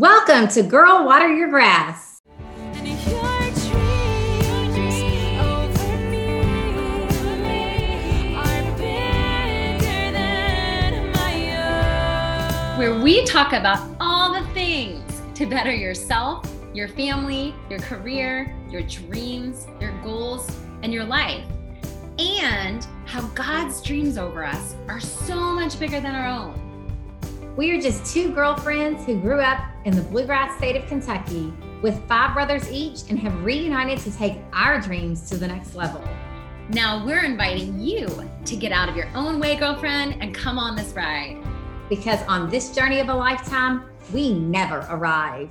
Welcome to Girl Water Your Grass. Where we talk about all the things to better yourself, your family, your career, your dreams, your goals, and your life. And how God's dreams over us are so much bigger than our own. We are just two girlfriends who grew up in the bluegrass state of Kentucky with five brothers each and have reunited to take our dreams to the next level. Now we're inviting you to get out of your own way, girlfriend, and come on this ride. Because on this journey of a lifetime, we never arrive.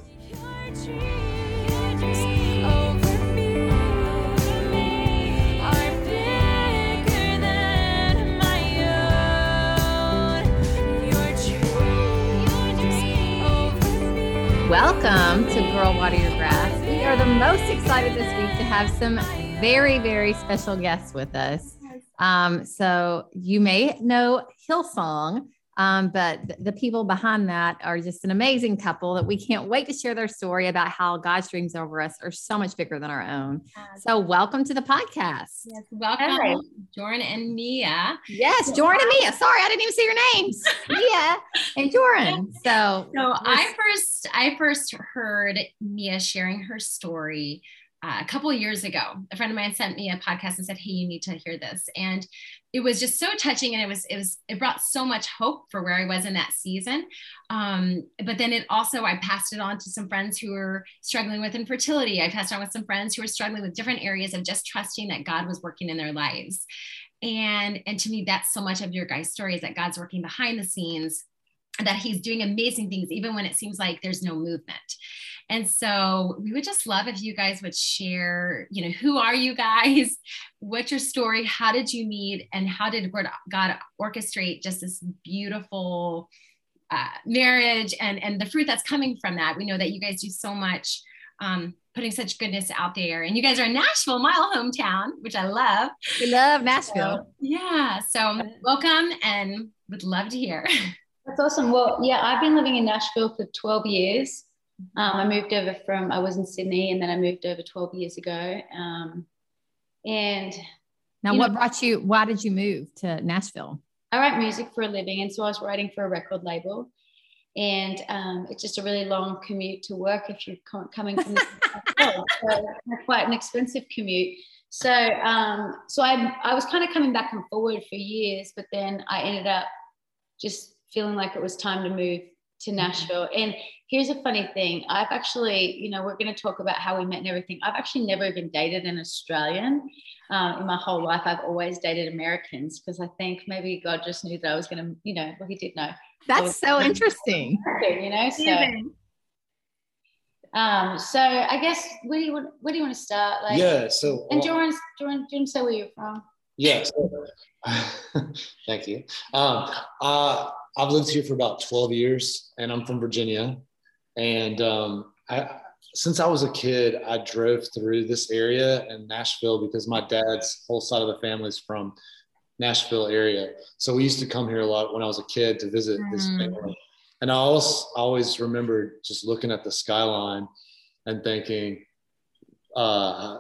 Welcome to Girl Water Your Grass. We are the most excited this week to have some very, very special guests with us. Um, so you may know Hillsong. Um, but the people behind that are just an amazing couple that we can't wait to share their story about how God's dreams over us are so much bigger than our own. So, welcome to the podcast. Yes, welcome, Joren and Mia. Yes, Joren and Mia. Sorry, I didn't even see your names, Mia and Joren. So, so I first, I first heard Mia sharing her story uh, a couple of years ago. A friend of mine sent me a podcast and said, "Hey, you need to hear this," and it was just so touching and it was it was it brought so much hope for where i was in that season. Um, but then it also i passed it on to some friends who were struggling with infertility. I passed on with some friends who were struggling with different areas of just trusting that god was working in their lives. And and to me that's so much of your guys story is that god's working behind the scenes that he's doing amazing things even when it seems like there's no movement and so we would just love if you guys would share, you know, who are you guys? What's your story? How did you meet? And how did God orchestrate just this beautiful uh, marriage and, and the fruit that's coming from that? We know that you guys do so much. Um, putting such goodness out there. And you guys are in Nashville, my hometown, which I love. We love Nashville. So, yeah. So welcome and would love to hear. That's awesome. Well, yeah, I've been living in Nashville for 12 years. Um, I moved over from, I was in Sydney and then I moved over 12 years ago. Um, and now, what know, brought you, why did you move to Nashville? I write music for a living. And so I was writing for a record label. And um, it's just a really long commute to work if you're coming from so quite an expensive commute. So, um, so I, I was kind of coming back and forward for years, but then I ended up just feeling like it was time to move to mm-hmm. Nashville. And here's a funny thing I've actually, you know, we're going to talk about how we met and everything. I've actually never even dated an Australian. Um, in my whole life, I've always dated Americans because I think maybe God just knew that I was going to, you know, well, He did know. That's so interesting. You know, so. Um, so I guess where do you want where do you want to start? Like yeah, so and Joren, Joren, do you say where you're from? Yes. thank you. Um, uh, I've lived here for about 12 years and I'm from Virginia. And um, I, since I was a kid, I drove through this area in Nashville because my dad's whole side of the family is from Nashville area. So we used to come here a lot when I was a kid to visit mm. his family. And I always, always remember just looking at the skyline and thinking, uh,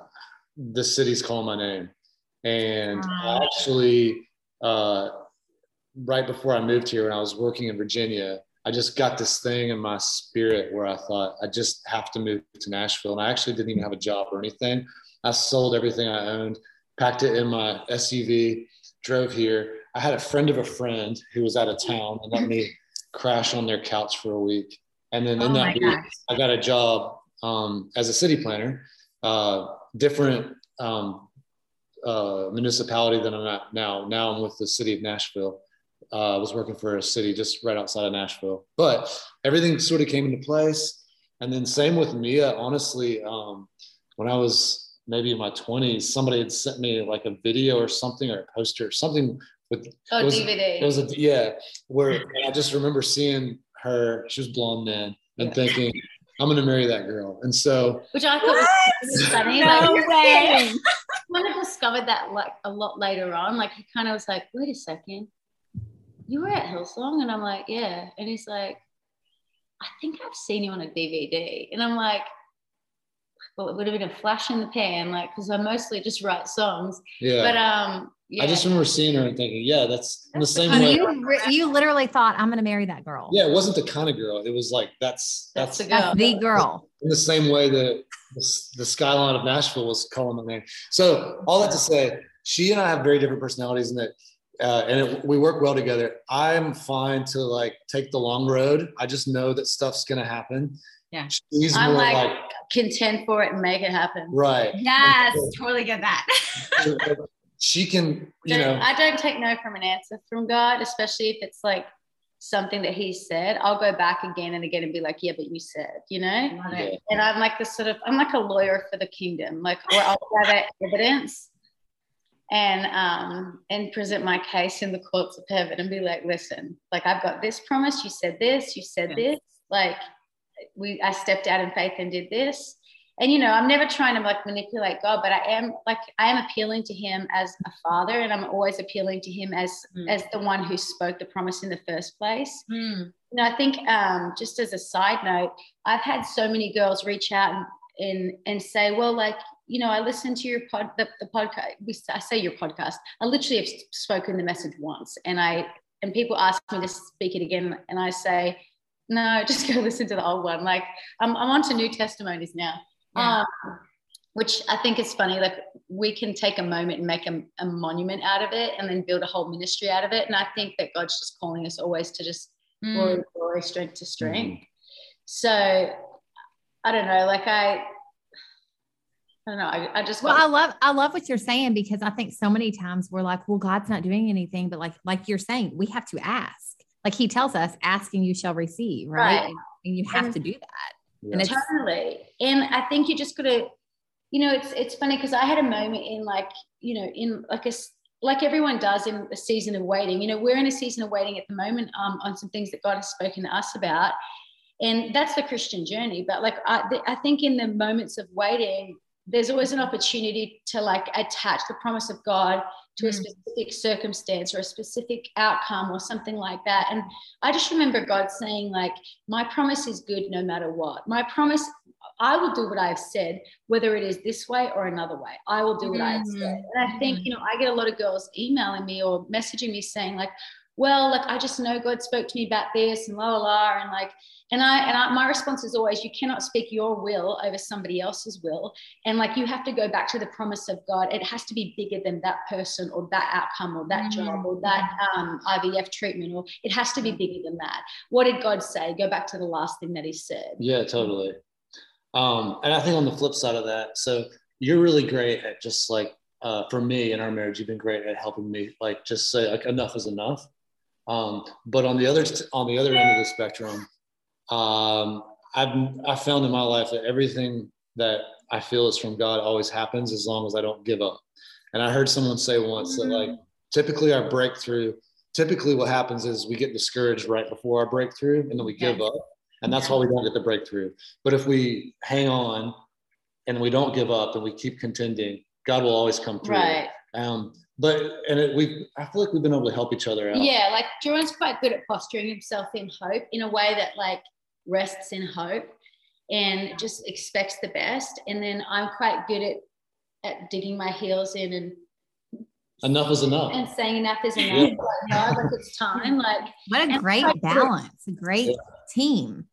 the city's calling my name. And I actually, uh, right before I moved here, when I was working in Virginia, I just got this thing in my spirit where I thought I just have to move to Nashville. And I actually didn't even have a job or anything. I sold everything I owned, packed it in my SUV, drove here. I had a friend of a friend who was out of town and let me crash on their couch for a week. And then in oh that week, gosh. I got a job um, as a city planner, uh, different um, uh, municipality than I'm at now. Now I'm with the city of Nashville uh, I was working for a city just right outside of Nashville. But everything sort of came into place. And then same with Mia. Honestly, um, when I was maybe in my 20s, somebody had sent me like a video or something or a poster or something with oh it was, DVD. It was a yeah, where I just remember seeing her. She was blonde then, and yeah. thinking, I'm gonna marry that girl. And so, which I thought was funny. No like, way. kind of discovered that like a lot later on. Like he kind of was like, wait a second, you were at Hillsong? And I'm like, yeah. And he's like, I think I've seen you on a DVD. And I'm like, well, it would have been a flash in the pan, like, because I mostly just write songs. Yeah. But um, yeah. I just remember seeing her and thinking, yeah, that's in the same way. you, you literally thought, I'm going to marry that girl. Yeah, it wasn't the kind of girl. It was like that's That's that's, the girl. That's the girl. in the same way that the, the skyline of Nashville was calling my name. So all that to say, she and I have very different personalities, and that uh, and it, we work well together. I'm fine to like take the long road. I just know that stuff's gonna happen. Yeah. she's I'm more like, like, contend for it and make it happen. right. Yes, totally get that. she can, you Don't- know, I don't take no from an answer from God, especially if it's like something that He said. I'll go back again and again and be like, "Yeah, but you said," you know. It. And I'm like the sort of I'm like a lawyer for the kingdom. Like, or I'll gather evidence and um and present my case in the courts of heaven and be like, "Listen, like I've got this promise. You said this. You said Yes. this. Like, we I stepped out in faith and did this." and you know i'm never trying to like manipulate god but i am like i am appealing to him as a father and i'm always appealing to him as Mm. as the one who spoke the promise in the first place Hmm. you know i think um just as a side note i've had so many girls reach out and and, and say well like you know i listened to your pod the, the podcast we, i say your podcast i literally have spoken the message once and i and people ask me to speak it again and i say no just go listen to the old one like i'm, I'm on to new testimonies now Yeah. um, which I think is funny. Like we can take a moment and make a, a monument out of it, and then build a whole ministry out of it. And I think that God's just calling us always to just Hmm. glory, glory, strength to strength. So I don't know. Like I, I don't know. I, I just Well, I love I love what you're saying because I think so many times we're like, well, God's not doing anything, but like like you're saying, we have to ask. Like He tells us, "Asking you shall receive," right? Right. And you have And- to do that. Yeah. And it's totally. And I think you just gotta, you know, it's it's funny because I had a moment in like, you know, in like a s- like everyone does in a season of waiting. You know, we're in a season of waiting at the moment um, on some things that God has spoken to us about, and that's the Christian journey. But like, I, th- I think in the moments of waiting, there's always an opportunity to like attach the promise of God to a Mm. specific circumstance or a specific outcome or something like that. And I just remember God saying, like, my promise is good no matter what. My promise, I will do what I have said, whether it is this way or another way. I will do what I have Mhm. said. And I think, you know, I get a lot of girls emailing me or messaging me saying, like, well, like I just know God spoke to me about this and la la la. And like, and I and I, my response is always, you cannot speak your will over somebody else's will. And like you have to go back to the promise of God. It has to be bigger than that person or that outcome or that job or that um, IVF treatment, or it has to be bigger than that. What did God say? Go back to the last thing that He said. Yeah, totally. Um, and I think on the flip side of that, so you're really great at just like uh, for me in our marriage, you've been great at helping me like just say like enough is enough. Um, but on the other on the other end of the spectrum, um, I've I found in my life that everything that I feel is from God always happens as long as I don't give up. And I heard someone say once that like typically our breakthrough, typically what happens is we get discouraged right before our breakthrough and then we give up. And that's why we don't get the breakthrough. But if we hang on and we don't give up and we keep contending, God will always come through. Right. Um, but and it, we I feel like we've been able to help each other out. Yeah, like Joren's quite good at posturing himself in hope in a way that like rests in hope and just expects the best. And then I'm quite good at at digging my heels in and Enough is enough. and saying enough is enough. Yeah. Like, no, like it's time. Like what a great balance, a great Yeah. team.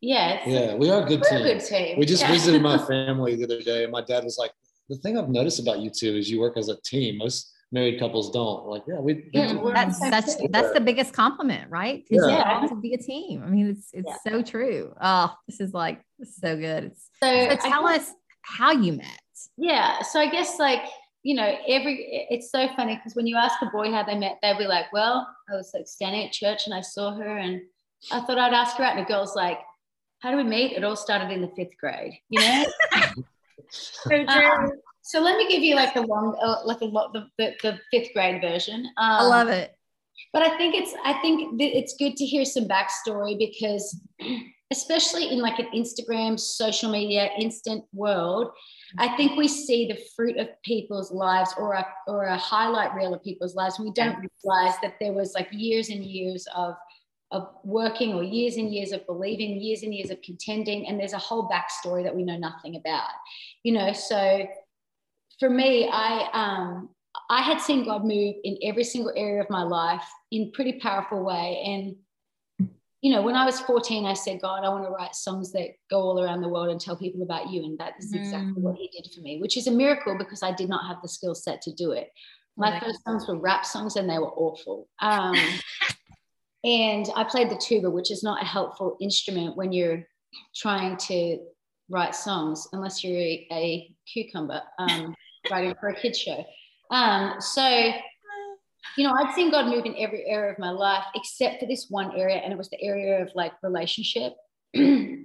yeah, yeah, we are a good we're a team. good team. We just Yeah. visited my family the other day, and my dad was like, "The thing I've noticed about you two is you work as a team. Most married couples don't." Like, yeah, we. we Yeah, we're- That's such cool. that's the biggest compliment, right? Because Yeah. you all to be a team. I mean, it's it's so true. Oh, this is like is so good. It's, So, so tell think- us how you met. Yeah. So I guess like, you know, every it's so funny because when you ask a boy how they met, they'll be like, Well, I was like standing at church and I saw her and I thought I'd ask her out. And the girl's like, How do we meet? It all started in the fifth grade, you know? Um, so let me give you like a long, uh, like a lot, the, the, the fifth grade version. Um, I love it. but I think it's I think that it's good to hear some backstory because especially in like an Instagram, social media, instant world, I think we see the fruit of people's lives or a or a highlight reel of people's lives. And we don't realize that there was like years and years of of working or years and years of believing, years and years of contending, and there's a whole backstory that we know nothing about. You know, so for me, I um, I had seen God move in every single area of my life in pretty powerful way. And you know, when I was 14, I said, God, I want to write songs that go all around the world and tell people about you. And that is exactly mm. what He did for me, which is a miracle because I did not have the skill set to do it. My first songs were rap songs and they were awful. Um, and I played the tuba, which is not a helpful instrument when you're trying to write songs, unless you're a, a cucumber um, writing for a kids show. Um, so, you know, I'd seen God move in every area of my life except for this one area, and it was the area of like relationship,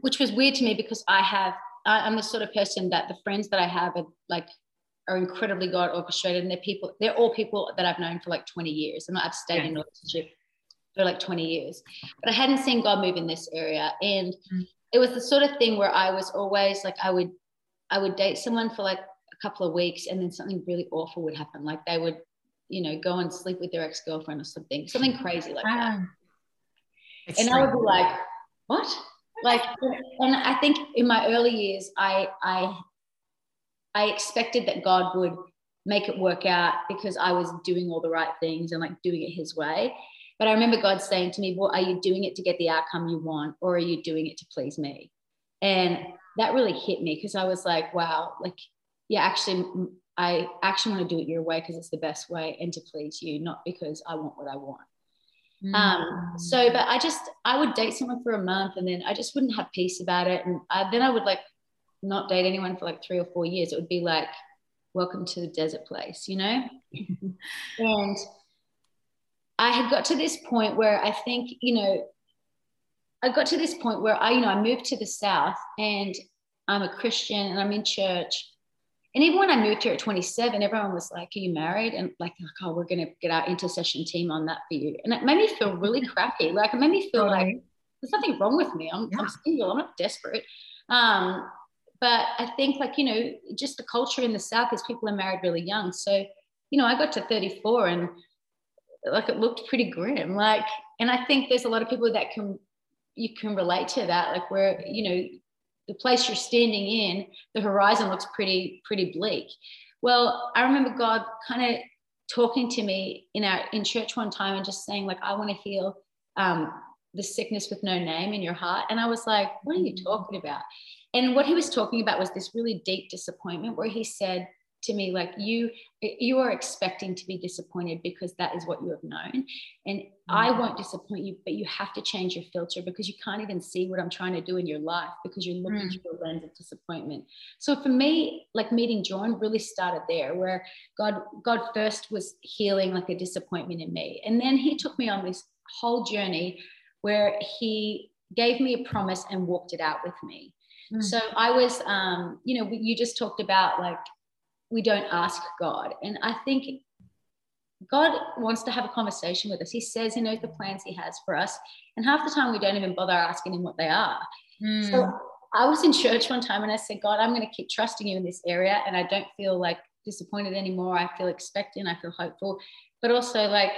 which was weird to me because I have, I, I'm the sort of person that the friends that I have are like are incredibly God orchestrated, and they're people, they're all people that I've known for like 20 years, and I've stayed yeah. in a relationship for like 20 years. But I hadn't seen God move in this area, and mm. It was the sort of thing where I was always like, I would, I would date someone for like a couple of weeks, and then something really awful would happen, like they would, you know, go and sleep with their ex girlfriend or something, something crazy like that. And I would be like, what? Like, and I think in my early years, I I I expected that God would make it work out because I was doing all the right things and like doing it his way. But I remember God saying to me, Well, are you doing it to get the outcome you want, or are you doing it to please me? And that really hit me because I was like, wow, like, yeah, actually, I actually want to do it your way because it's the best way and to please you, not because I want what I want. Mm. Um, so, but I just, I would date someone for a month and then I just wouldn't have peace about it. And I, then I would like not date anyone for like three or four years, it would be like, welcome to the desert place, you know? and I had got to this point where I think, you know, I got to this point where I, you know, I moved to the South and I'm a Christian and I'm in church. And even when I moved here at 27, everyone was like, Are you married? And like, oh, we're going to get our intercession team on that for you. And it made me feel really crappy. Like, it made me feel like there's nothing wrong with me. I'm, yeah. I'm single, I'm not desperate. Um, but I think like, you know, just the culture in the South is people are married really young. So, you know, I got to 34 and like it looked pretty grim. Like, and I think there's a lot of people that can, you can relate to that. Like where, you know, the place you're standing in, the horizon looks pretty, pretty bleak. Well, I remember God kind of talking to me in our in church one time and just saying, like, I want to heal um, the sickness with no name in your heart. And I was like, what are you mm. talking about? And what he was talking about was this really deep disappointment where he said to me, like, you you are expecting to be disappointed because that is what you have known. And mm-hmm. I won't disappoint you, but you have to change your filter because you can't even see what I'm trying to do in your life because you're looking mm. through a lens of disappointment. So for me, like meeting Joren really started there, where God, God first was healing like a disappointment in me. And then he took me on this whole journey where he gave me a promise and walked it out with me. Mm. So I was, um, you know, you just talked about like we don't ask God, and I think God wants to have a conversation with us. He says He knows the plans He has for us, and half the time we don't even bother asking Him what they are. Mm. So I was in church one time and I said, God, I'm going to keep trusting you in this area, and I don't feel like disappointed anymore. I feel expectant. I feel hopeful, but also like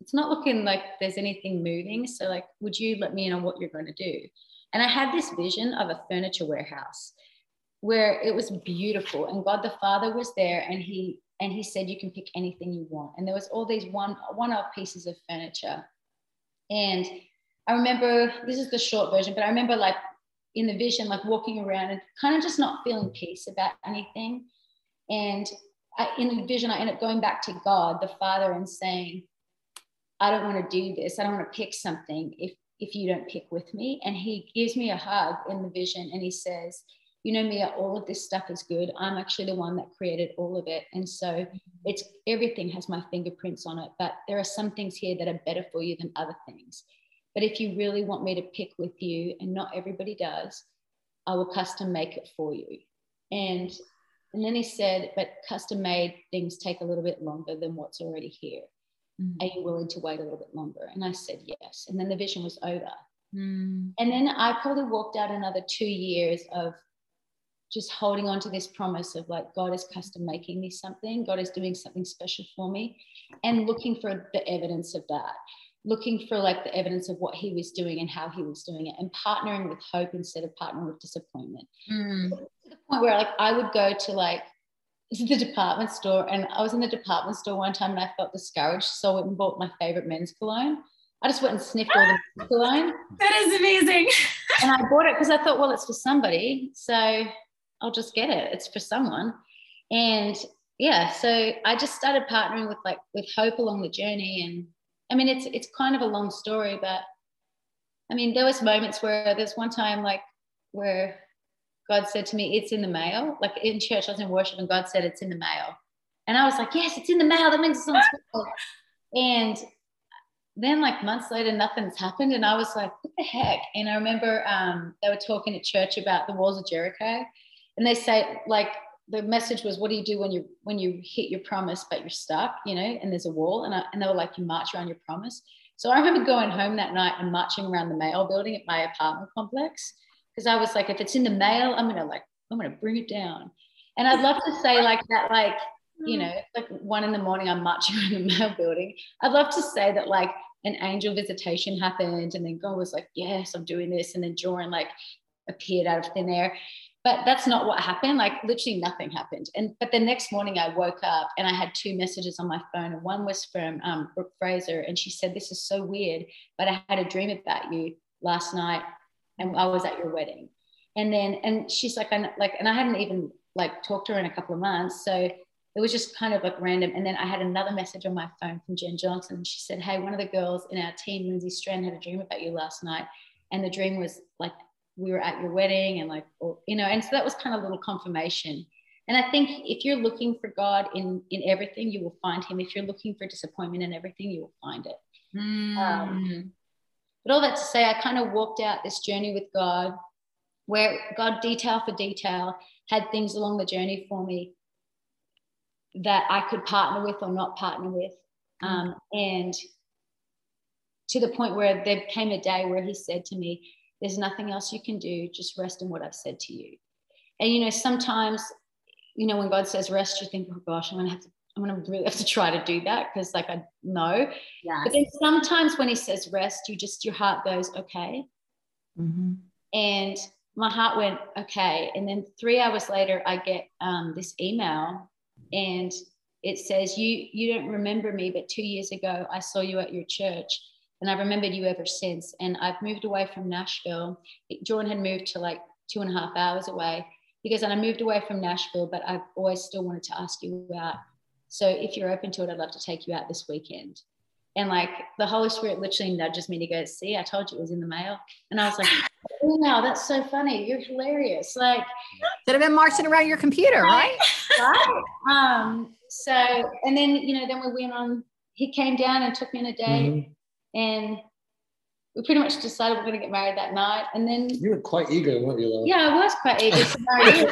it's not looking like there's anything moving. So like, would you let me in on what you're going to do? And I had this vision of a furniture warehouse where it was beautiful and God the Father was there and he and he said you can pick anything you want. And there was all these one one-off pieces of furniture. And I remember this is the short version, but I remember like in the vision, like walking around and kind of just not feeling peace about anything. And I, in the vision, I ended up going back to God, the Father, and saying, I don't want to do this. I don't want to pick something. If if you don't pick with me. And he gives me a hug in the vision and he says, you know, Mia, all of this stuff is good. I'm actually the one that created all of it. And so it's everything has my fingerprints on it. But there are some things here that are better for you than other things. But if you really want me to pick with you, and not everybody does, I will custom make it for you. And and then he said, but custom made things take a little bit longer than what's already here. Mm. Are you willing to wait a little bit longer? And I said, yes. And then the vision was over. Mm. And then I probably walked out another two years of just holding on to this promise of like, God is custom making me something, God is doing something special for me, and looking for the evidence of that. looking for like the evidence of what he was doing and how he was doing it and partnering with hope instead of partnering with disappointment Mm. to the point where like I would go to like the department store and I was in the department store one time and I felt discouraged. So I went and bought my favorite men's cologne. I just went and sniffed all the men's cologne That is amazing. and I bought it because I thought, well, it's for somebody. So I'll just get it. It's for someone. And yeah, so I just started partnering with like with hope along the journey. And I mean it's it's kind of a long story, but I mean there was moments where there's one time like where God said to me, It's in the mail. Like in church, I was in worship and God said, It's in the mail. And I was like, Yes, it's in the mail. That means it's on school. And then, like months later, nothing's happened. And I was like, What the heck? And I remember um, they were talking at church about the walls of Jericho. And they say, like, the message was, What do you do when you when you hit your promise, but you're stuck, you know, and there's a wall? And, I, and they were like, You march around your promise. So I remember going home that night and marching around the mail building at my apartment complex because I was like, if it's in the mail, I'm gonna like, I'm gonna bring it down. And I'd love to say like that, like, you know, like one in the morning, I'm marching around the mail building. I'd love to say that like an angel visitation happened, and then God was like, yes, I'm doing this, and then Joren like appeared out of thin air. But that's not what happened. Like literally nothing happened. And but the next morning I woke up and I had two messages on my phone. And one was from um, Brooke Fraser, and she said, "This is so weird, but I had a dream about you last night, and I was at your wedding." And then and she's like, I like, and I hadn't even like talked to her in a couple of months, so it was just kind of like random. And then I had another message on my phone from Jen Johnson. And she said, Hey, one of the girls in our team, Lindsay Strand, had a dream about you last night. And the dream was like we were at your wedding and like, or, you know, and so that was kind of a little confirmation. And I think if you're looking for God in in everything, you will find him. If you're looking for disappointment in everything, you will find it. Mm. But all that to say, I kind of walked out this journey with God where God, detail for detail, had things along the journey for me that I could partner with or not partner with. Um, and to the point where there came a day where he said to me, There's nothing else you can do, just rest in what I've said to you. And you know, sometimes, you know, when God says rest, you think, oh gosh, I'm gonna have to, I'm gonna really have to try to do that because like I know. Yes. But then sometimes when he says rest, you just your heart goes, okay. Mhm. And my heart went, okay. And then three hours later, I get um, this email and it says, you, you don't remember me, but two years ago, I saw you at your church and I've remembered you ever since. And I've moved away from Nashville. Joren had moved to like two and a half hours away. He goes, and I moved away from Nashville, but I've always still wanted to ask you out. So if you're open to it, I'd love to take you out this weekend. And like the Holy Spirit literally nudges me to go, see, I told you it was in the mail. And I was like, oh, wow, that's so funny. You're hilarious. Like, Should have been marching around your computer, right? right? Um, so, and then, you know, then we went on, he came down and took me on a date Mhm. And we pretty much decided we're going to get married that night. And then, You were quite eager, weren't you, love? yeah, I was quite eager to marry you.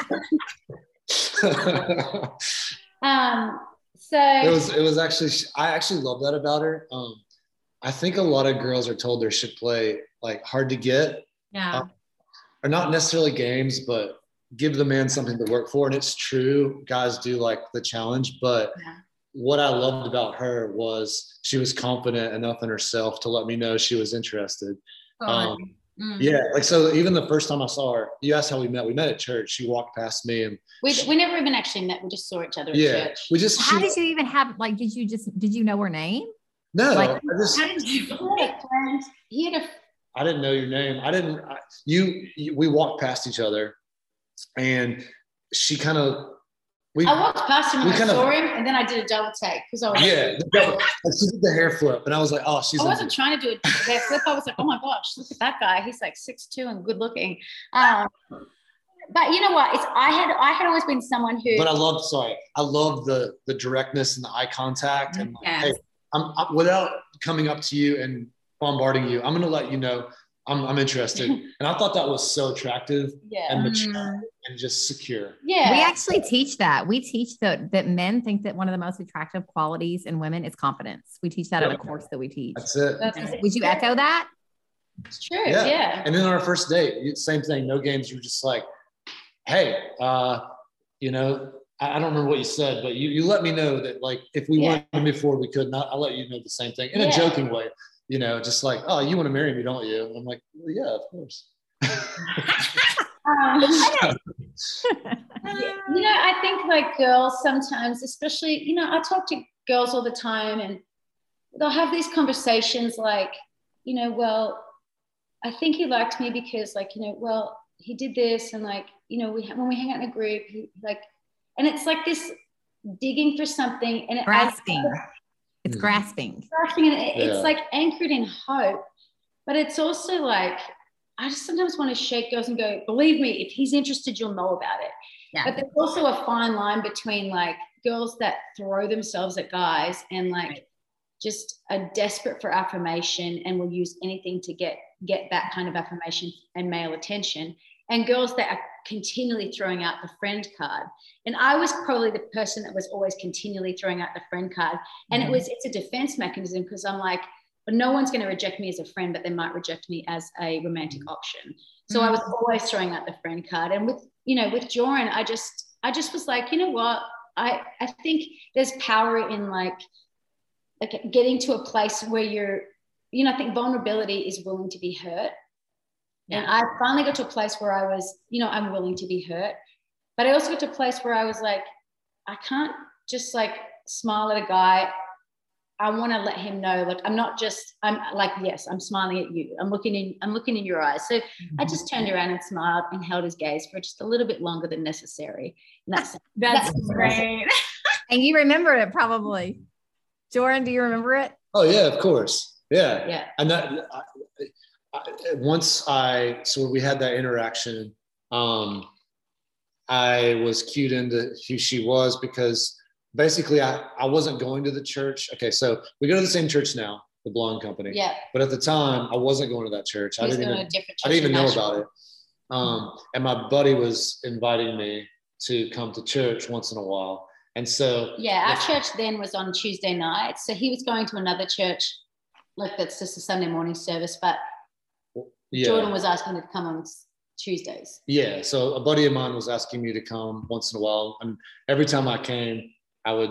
Um, so, it was it was actually I actually love that about her. Um, I think a lot of girls are told they should play like hard to get Yeah. or not necessarily games, but give the man something to work for. And it's true, guys do like the challenge. But Yeah. What I loved about her was she was confident enough in herself to let me know she was interested. Um, Mm. yeah, like so. Even the first time I saw her, you asked how we met. We met at church. She walked past me, and we, we never even actually met. We just saw each other at yeah, church. we just. How she- did you even have like did you just did you know her name? no, like- I just How did you? He had a friend. He had a I didn't know your name. I didn't. I, you, you. We walked past each other, and she kind of. We. I walked past him and I kind of- saw him, and then I did a double take because I was Yeah, double- she did the hair flip, and I was like, "Oh, she's." I wasn't trying to do a hair flip. I was like, oh my gosh, look at that guy. He's like six two and good looking. Um, but you know what? It's I had I had always been someone who but I love sorry, I love the the directness and the eye contact and like, Yes. hey, I'm, i without coming up to you and bombarding you, I'm gonna let you know I'm I'm interested. and I thought that was so attractive yeah and mature Mm. and just secure. yeah We actually teach that. We teach that that men think that one of the most attractive qualities in women is confidence. We teach that in a course that we teach. That's it. That's, Would you echo that? It's true. Yeah. Yeah. And then on our first date, same thing. No games. You're just like, hey, uh, you know, I, I don't remember what you said, but you you let me know that like if we Yeah. wanted to move forward, we could. Not. I'll let you know the same thing in Yeah. a joking way. You know, just like, oh, you want to marry me, don't you? And I'm like, well, yeah, of course. Um, you know, I think like girls sometimes, especially, you know, I talk to girls all the time and they'll have these conversations like, you know, well, I think he liked me because, like, you know, well, he did this, and like, you know, we when we hang out in a group, he, like, and it's like this digging for something, and it grasping. Adds- It's Mm. grasping. grasping, and it, Yeah. it's like anchored in hope, but it's also like I just sometimes want to shake girls and go, believe me, if he's interested, you'll know about it. Yeah. But there's also a fine line between like girls that throw themselves at guys and like Right. just are desperate for affirmation and will use anything to get get that kind of affirmation and male attention and girls that are continually throwing out the friend card. And i was probably the person that was always continually throwing out the friend card. And Mhm. it was it's a defense mechanism because i'm like but no one's going to reject me as a friend but they might reject me as a romantic option. So i was always throwing out the friend card. And with you know with joren i just i just was like you know what? I i think there's power in like like getting to a place where you're you know i think vulnerability is willing to be hurt and i finally got to a place where i was you know i'm willing to be hurt but i also got to a place where i was like i can't just like smile at a guy i want to let him know like i'm not just i'm like yes i'm smiling at you i'm looking in i'm looking in your eyes so i just turned around and smiled and held his gaze for just a little bit longer than necessary and that's That's That's- great. And you remember it probably. Joren, do you remember it? Oh yeah, of course. Yeah. yeah And that I, I, once I so we had that interaction, um, I was cued into who she was because basically I, I wasn't going to the church. Okay, so we go to the same church now, the Belonging Company. yeah But at the time, I wasn't going to that church. I didn't going even to a different I didn't even know about it. Um, and my buddy was inviting me to come to church once in a while. And so Yeah, our church then was on Tuesday night. So he was going to another church, like that's just a Sunday morning service. But yeah. Joren was asking to come on Tuesdays. Yeah, so a buddy of mine was asking me to come once in a while, and every time I came, I would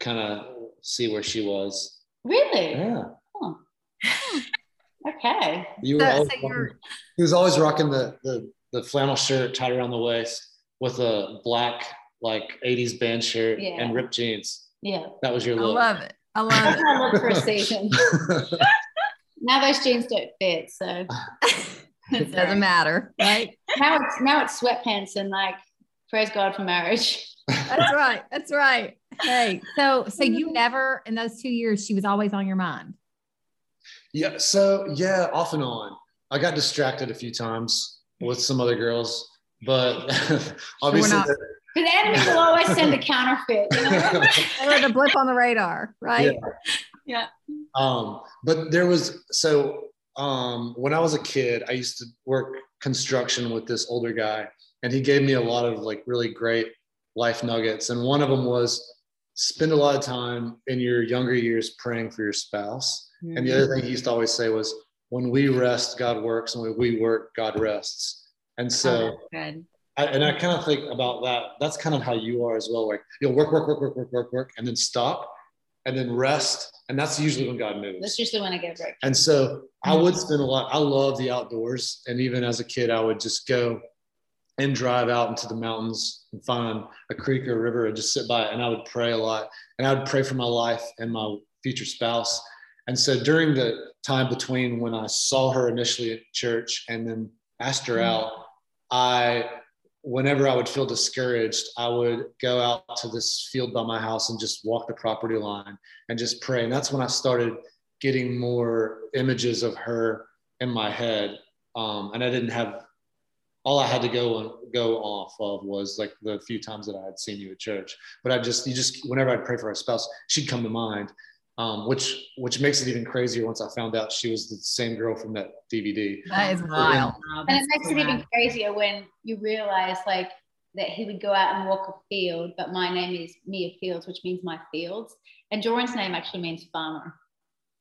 kind of see where she was. Really? Yeah, Okay. you were. so always you're- rocking- he was always rocking the, the the flannel shirt tied around the waist with a black like '80s band shirt Yeah. and ripped jeans. Yeah. That was your look. I love it. I love it. what I looked for a season. Now those jeans don't fit. So it doesn't matter, right? now it's now it's sweatpants and like praise God for marriage. That's right. That's right. Hey, so so you never in those two years, she was always on your mind. yeah, so yeah, off and on. I got distracted a few times with some other girls, but obviously. not- the- The enemy will always send a counterfeit. You know? Or the blip on the radar, right? Um, but there was so um, when I was a kid, I used to work construction with this older guy, and he gave me a lot of like really great life nuggets. And one of them was spend a lot of time in your younger years praying for your spouse. And the other thing he used to always say was, "When we rest, God works, and when we work, God rests." And so, good. I, and I kind of think about that. That's kind of how you are as well. Like you'll work, work, work, work, work, work, work, and then stop, and then rest, and that's usually when God moves. That's usually when I get a break. And so I would spend a lot. I love the outdoors, and even as a kid, I would just go and drive out into the mountains and find a creek or a river and just sit by it. And I would pray a lot, and I would pray for my life and my future spouse. And so during the time between when I saw her initially at church and then asked her mm-hmm. out, I whenever I would feel discouraged, I would go out to this field by my house and just walk the property line and just pray. And that's when I started getting more images of her in my head. Um, and I didn't have all I had to go and go off of was like the few times that I had seen you at church. But I just you just whenever I'd pray for a spouse, she'd come to mind. Um, which which makes it even crazier once I found out she was the same girl from that DVD. That is wild. Wow, And it that's makes it cool. even crazier when you realize like that he would go out and walk a field, but my name is Mia Fieldes, which means my fields. And Joren's name actually means farmer,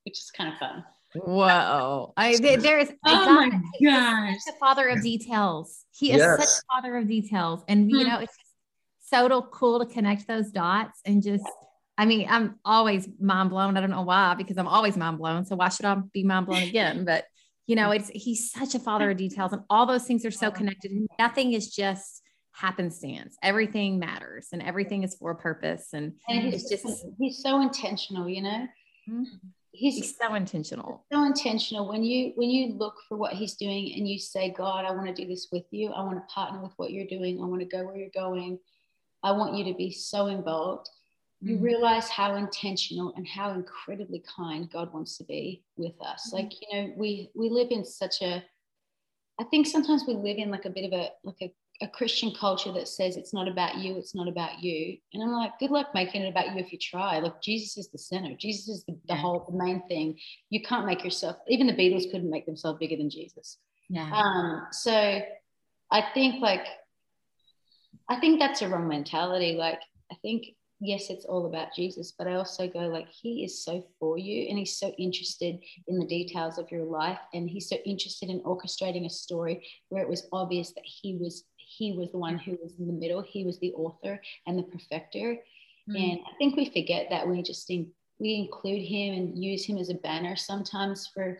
which is kind of fun. Whoa. I there, there is Oh God, my he's gosh. such a father of details. He is such a father of details. And you Hmm. know, it's just so cool to connect those dots and just I mean, I'm always mind blown. I don't know why, because I'm always mind blown. So why should I be mind blown again? But you know, it's he's such a father of details, and all those things are so connected. And nothing is just happenstance. Everything matters, and everything is for a purpose. And, and he's just he's so intentional, you know. Mm-hmm. He's, he's, so intentional. So intentional. When you when you look for what he's doing and you say, God, I want to do this with you. I want to partner with what you're doing. I want to go where you're going. I want you to be so involved you mm-hmm. realize how intentional and how incredibly kind God wants to be with us. Mm-hmm. Like, you know, we we live in such a I think sometimes we live in like a bit of a like a, a Christian culture that says it's not about you, it's not about you. And I'm like, good luck making it about you if you try. Like Jesus is the center. Jesus is the, the whole the main thing. You can't make yourself even the Beatles couldn't make themselves bigger than Jesus. Yeah. Um, so I think like I think that's a wrong mentality. Like I think yes, it's all about Jesus, but I also go like, He is so for you and He's so interested in the details of your life. And He's so interested in orchestrating a story where it was obvious that He was. He was the one who was in the middle. He was the author and the perfecter. Mm. And I think we forget that we just in, we include him and use him as a banner sometimes for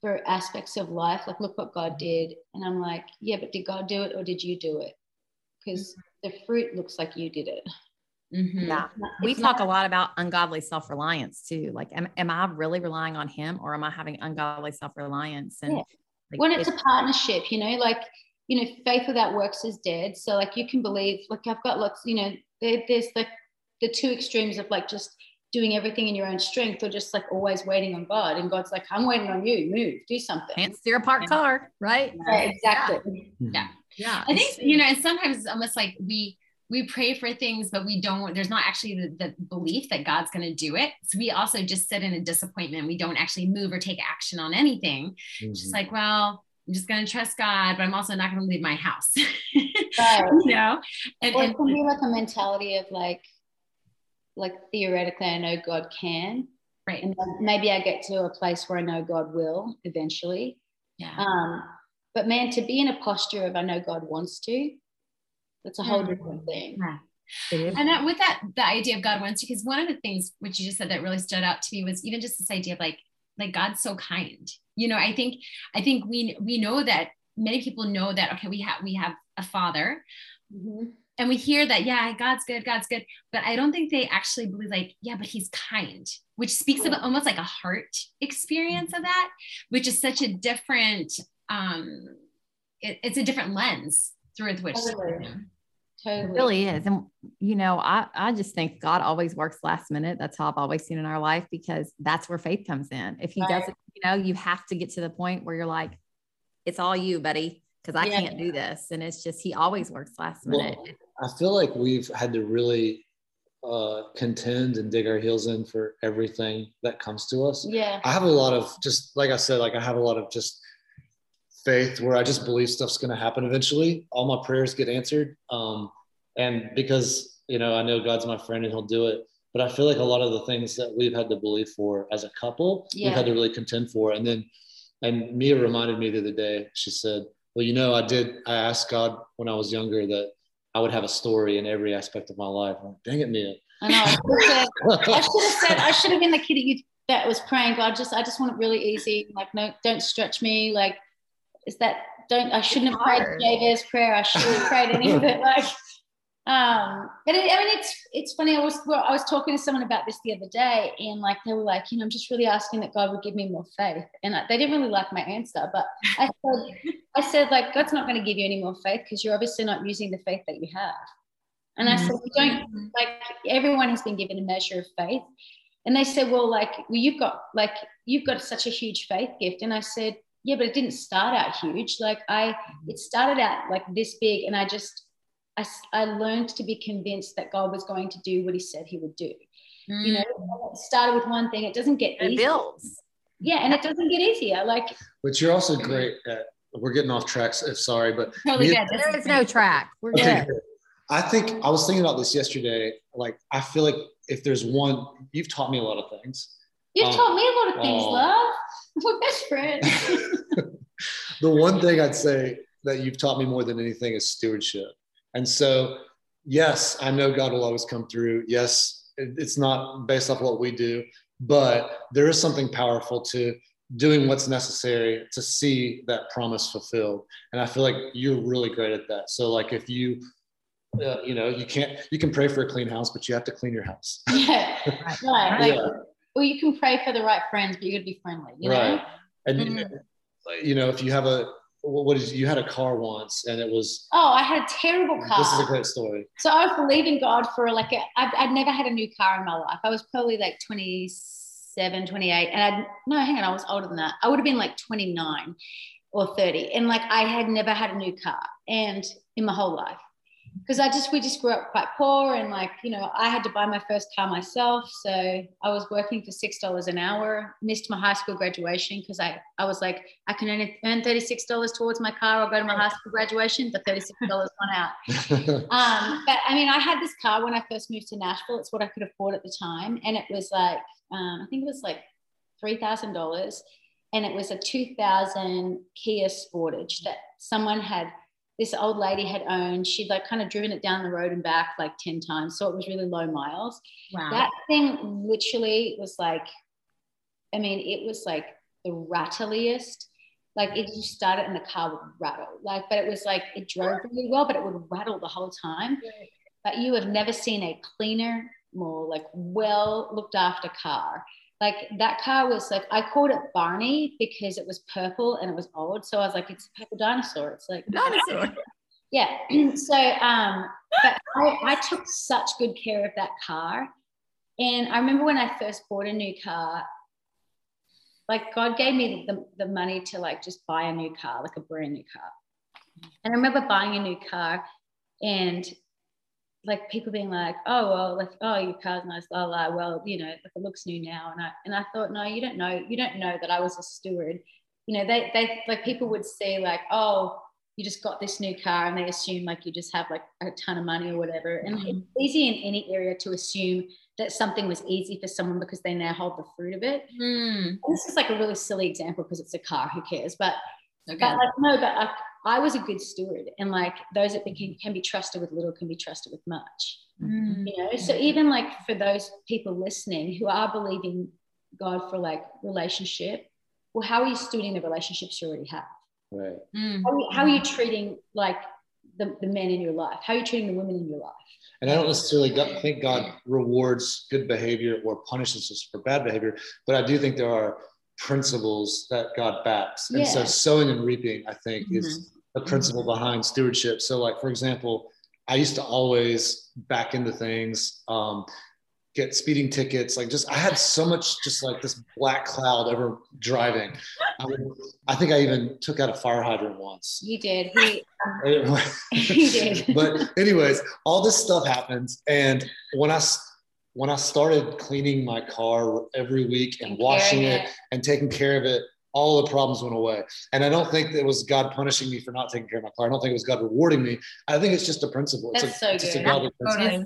for aspects of life. Like, look what God did. And I'm like, yeah, but did God do it or did you do it? Because the fruit looks like you did it. Mm-hmm. Yeah. We talk not- a lot about ungodly self reliance too. Like, am, am I really relying on him or am I having ungodly self reliance? And yeah. like, when it's, it's a partnership, you know, like, you know, faith without works is dead. So, like, you can believe, like, I've got lots, you know, there, there's like the two extremes of like just doing everything in your own strength or just like always waiting on God. And God's like, I'm waiting on you, move, do something. Can't steer a parked car, right? Yeah, exactly. Yeah. yeah. Yeah. I think, you know, and sometimes it's almost like we, we pray for things, but we don't, there's not actually the, the belief that God's going to do it. So we also just sit in a disappointment. We don't actually move or take action on anything. Mm-hmm. Just like, well, I'm just going to trust God, but I'm also not going to leave my house. right. you know, and, or it can be like a mentality of like, like theoretically, I know God can. Right. And maybe I get to a place where I know God will eventually. Yeah. Um, but man, to be in a posture of I know God wants to, that's a whole different thing. Yeah. And that, with that, the idea of God wants you, because one of the things which you just said that really stood out to me was even just this idea of like, like God's so kind. You know, I think, I think we we know that many people know that okay, we have we have a father, mm-hmm. and we hear that yeah, God's good, God's good, but I don't think they actually believe like yeah, but He's kind, which speaks of almost like a heart experience of that, which is such a different. um it, It's a different lens through which totally. Totally. It really is. And, you know, I, I just think God always works last minute. That's how I've always seen in our life because that's where faith comes in. If he right. doesn't, you know, you have to get to the point where you're like, it's all you, buddy, because I yeah. can't do this. And it's just, he always works last minute. Well, I feel like we've had to really uh, contend and dig our heels in for everything that comes to us. Yeah. I have a lot of just, like I said, like I have a lot of just faith where I just believe stuff's going to happen eventually. All my prayers get answered. Um, and because, you know, I know God's my friend and he'll do it. But I feel like a lot of the things that we've had to believe for as a couple, yeah. we've had to really contend for. And then, and Mia reminded me the other day, she said, well, you know, I did, I asked God when I was younger that I would have a story in every aspect of my life. Like, Dang it, Mia. I know. I should have said, I should have been the kid that you that was praying, God, just I just want it really easy. Like, no, don't stretch me. Like, is that don't I shouldn't have prayed Jabez prayer. I shouldn't have prayed any of it. Like, um, but it, I mean, it's it's funny. I was well, I was talking to someone about this the other day, and like they were like, you know, I'm just really asking that God would give me more faith, and I, they didn't really like my answer. But I said, I said like God's not going to give you any more faith because you're obviously not using the faith that you have. And I said, we don't like everyone has been given a measure of faith. And they said, well, like, well, you've got like you've got such a huge faith gift. And I said, yeah, but it didn't start out huge. Like I, it started out like this big, and I just, I, I learned to be convinced that God was going to do what He said He would do. Mm. You know, it started with one thing. It doesn't get it builds. Yeah, and it doesn't get easier. Like, but you're also great at. We're getting off tracks. If sorry, but totally good. There is no track. We're okay, good. I think I was thinking about this yesterday. Like, I feel like if there's one, you've taught me a lot of things. You've um, taught me a lot of things, oh. love. We're best friends. the one thing I'd say that you've taught me more than anything is stewardship. And so, yes, I know God will always come through. Yes, it's not based off what we do, but there is something powerful to doing what's necessary to see that promise fulfilled. And I feel like you're really great at that. So like if you uh, you know, you can't you can pray for a clean house, but you have to clean your house. Yeah, right. Like, yeah. Well, you can pray for the right friends, but you got to be friendly. You right. Know? And mm-hmm. you know, if you have a what is you had a car once and it was oh i had a terrible car this is a great story so i was believing god for like a I'd, I'd never had a new car in my life i was probably like 27 28 and i no hang on i was older than that i would have been like 29 or 30 and like i had never had a new car and in my whole life because I just we just grew up quite poor and like you know I had to buy my first car myself so I was working for six dollars an hour missed my high school graduation because I I was like I can only earn thirty six dollars towards my car I'll go to my high school graduation the thirty six dollars went out. Um, but I mean I had this car when I first moved to Nashville it's what I could afford at the time and it was like um, I think it was like three thousand dollars and it was a 2000 Kia Sportage that someone had this old lady had owned. She'd like kind of driven it down the road and back like 10 times. So it was really low miles. Wow. That thing literally was like, I mean, it was like the rattliest. Like it just started and the car would rattle. Like, but it was like it drove really well, but it would rattle the whole time. But you have never seen a cleaner, more like well looked after car like that car was like I called it Barney because it was purple and it was old. So I was like, it's a purple dinosaur. It's like dinosaur. Yeah. so um, but I, I took such good care of that car. And I remember when I first bought a new car, like God gave me the, the money to like just buy a new car, like a brand new car. And I remember buying a new car and like people being like, oh well, like oh your car's nice, la la. Well, you know, like it looks new now, and I and I thought, no, you don't know, you don't know that I was a steward. You know, they they like people would say like, oh, you just got this new car, and they assume like you just have like a ton of money or whatever. And mm-hmm. it's easy in any area to assume that something was easy for someone because they now hold the fruit of it. Mm. This is like a really silly example because it's a car. Who cares? But okay. but like no, but like I was a good steward, and like those that can, can be trusted with little can be trusted with much. Mm-hmm. You know, so even like for those people listening who are believing God for like relationship, well, how are you stewarding the relationships you already have? Right. Mm-hmm. How, are you, how, are you, treating like the, the men in your life? How are you treating the women in your life? And I don't necessarily think God rewards good behavior or punishes us for bad behavior, but I do think there are principles that God backs. And yeah. so sowing and reaping, I think, mm-hmm. is a principle behind stewardship. So, like, for example, I used to always back into things, um, get speeding tickets. Like, just I had so much just like this black cloud ever driving. I, mean, I think I even took out a fire hydrant once. You did. He, you did. but, anyways, all this stuff happens. And when I when I started cleaning my car every week and, and washing it, it and taking care of it, all the problems went away. And I don't think it was God punishing me for not taking care of my car. I don't think it was God rewarding me. I think it's just a principle. That's it's a, so it's good.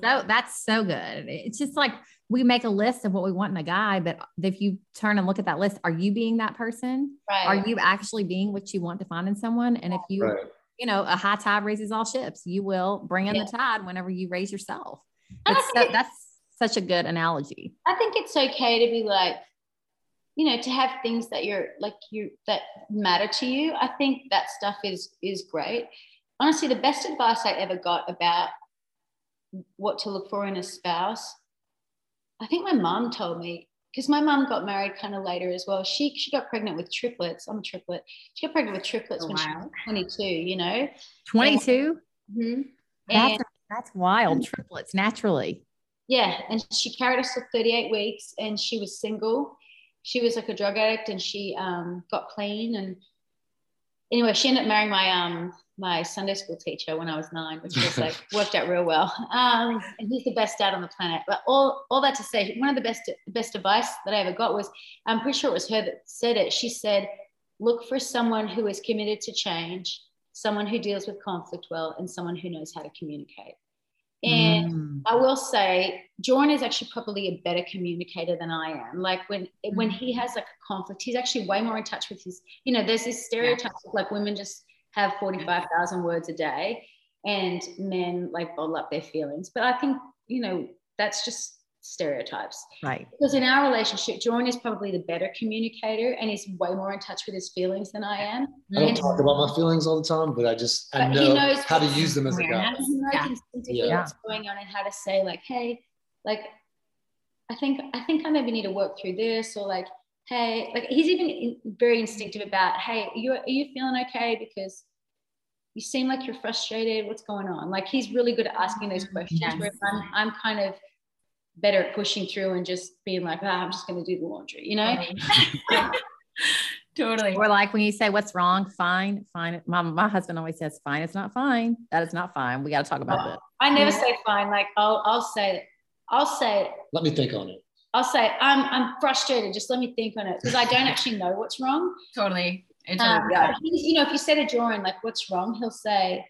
That, so, that's so good. It's just like we make a list of what we want in a guy, but if you turn and look at that list, are you being that person? Right. Are you actually being what you want to find in someone? And if you, right. you know, a high tide raises all ships, you will bring in yeah. the tide whenever you raise yourself. So, that's such a good analogy. I think it's okay to be like, you know, to have things that you're like you that matter to you. I think that stuff is is great. Honestly, the best advice I ever got about what to look for in a spouse, I think my mom told me because my mom got married kind of later as well. She she got pregnant with triplets. I'm a triplet. She got pregnant with triplets oh, when wow. she was 22. You know, 22. Mm-hmm. That's that's wild. Triplets naturally yeah and she carried us for 38 weeks and she was single. She was like a drug addict and she um, got clean and anyway she ended up marrying my um my sunday school teacher when i was nine which was like worked out real well. Um, and he's the best dad on the planet. But all all that to say one of the best best advice that i ever got was i'm pretty sure it was her that said it. She said look for someone who is committed to change someone who deals with conflict well and someone who knows how to communicate and mm. I will say, Joren is actually probably a better communicator than I am. Like when mm. when he has like a conflict, he's actually way more in touch with his. You know, there's this stereotype yeah. of like women just have forty five thousand words a day, and men like bottle up their feelings. But I think you know that's just stereotypes. Right. Because in our relationship, Joren is probably the better communicator and he's way more in touch with his feelings than I am. I don't And- talk about my feelings all the time, but I just I But he know knows how to use them as a guy. he knows Yeah. Yeah. what's going on and how to say like, hey, like, I think I think I maybe need to work through this or like, hey, like he's even very instinctive about, hey, are you are you feeling okay because you seem like you're frustrated. What's going on? Like he's really good at asking those mm-hmm. questions. Yes. Where I'm I'm kind of better at pushing through and just being like, ah, I'm just going to do the laundry, you know? totally. Or like when you say what's wrong, fine, fine. My, my husband always says, fine, it's not fine. That is not fine. We got to talk about this. I never say fine. Like I'll I'll say I'll say Let me think on it. I'll say I'm I'm frustrated. Just let me think on it because I don't actually know what's wrong. Totally. I Um, totally get it. but he's- you know, if you say a drawing, like, "What's wrong?" He'll say,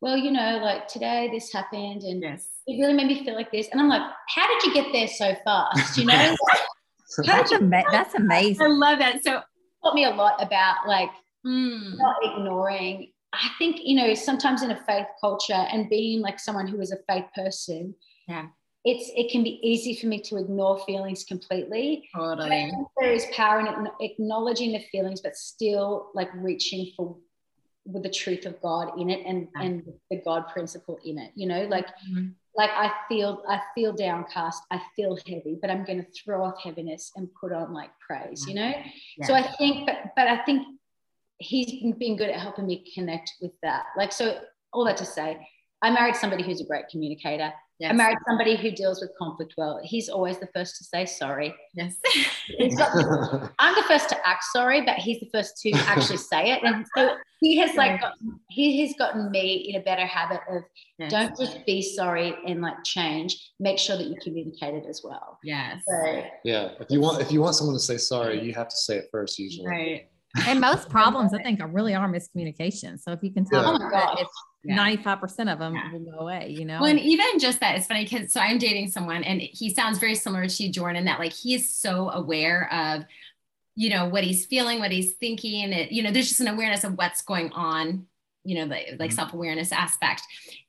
"Well, you know, like today this happened, and Yes. It really made me feel like this." And I'm like, "How did you get there so fast?" You know, That's, did you ama- that's I love that. So, taught me a lot about like mm, not ignoring. I think you know sometimes in a faith culture and being like someone who is a faith person, Yeah. it's it can be easy for me to ignore feelings completely. But I totally. think there is power in acknowledging the feelings, but still like reaching for with the truth of God in it and Yeah. and the God principle in it. You know, like Mhm. Like I feel I feel downcast, I feel heavy, but I'm going to throw off heaviness and put on like praise. You know, mm-hmm. so I think, but but I think he's been good at helping me connect with that. Like so, all that to say, I married somebody who's a great communicator. Yes. I married somebody who deals with conflict well. He's always the first to say sorry. Yes. Got I'm the first to act sorry, but he's the first to actually say it. And so he has like got, he has gotten me in a better habit of Yes. don't just be sorry and like change. Make sure that you communicate it as well. Yes. So yeah. If you want if you want someone to say sorry, you have to say it first usually. Right. And most problems, I think, are really are miscommunication. So if you can tell Yeah. Oh my gosh. it's Yeah. 95% of them Yeah. will go away, you know? Well, and even just that, it's funny because so I'm dating someone and he sounds very similar to Joren, that like he is so aware of, you know, what he's feeling, what he's thinking. It, you know, there's just an awareness of what's going on, you know, the like Mhm. self-awareness aspect.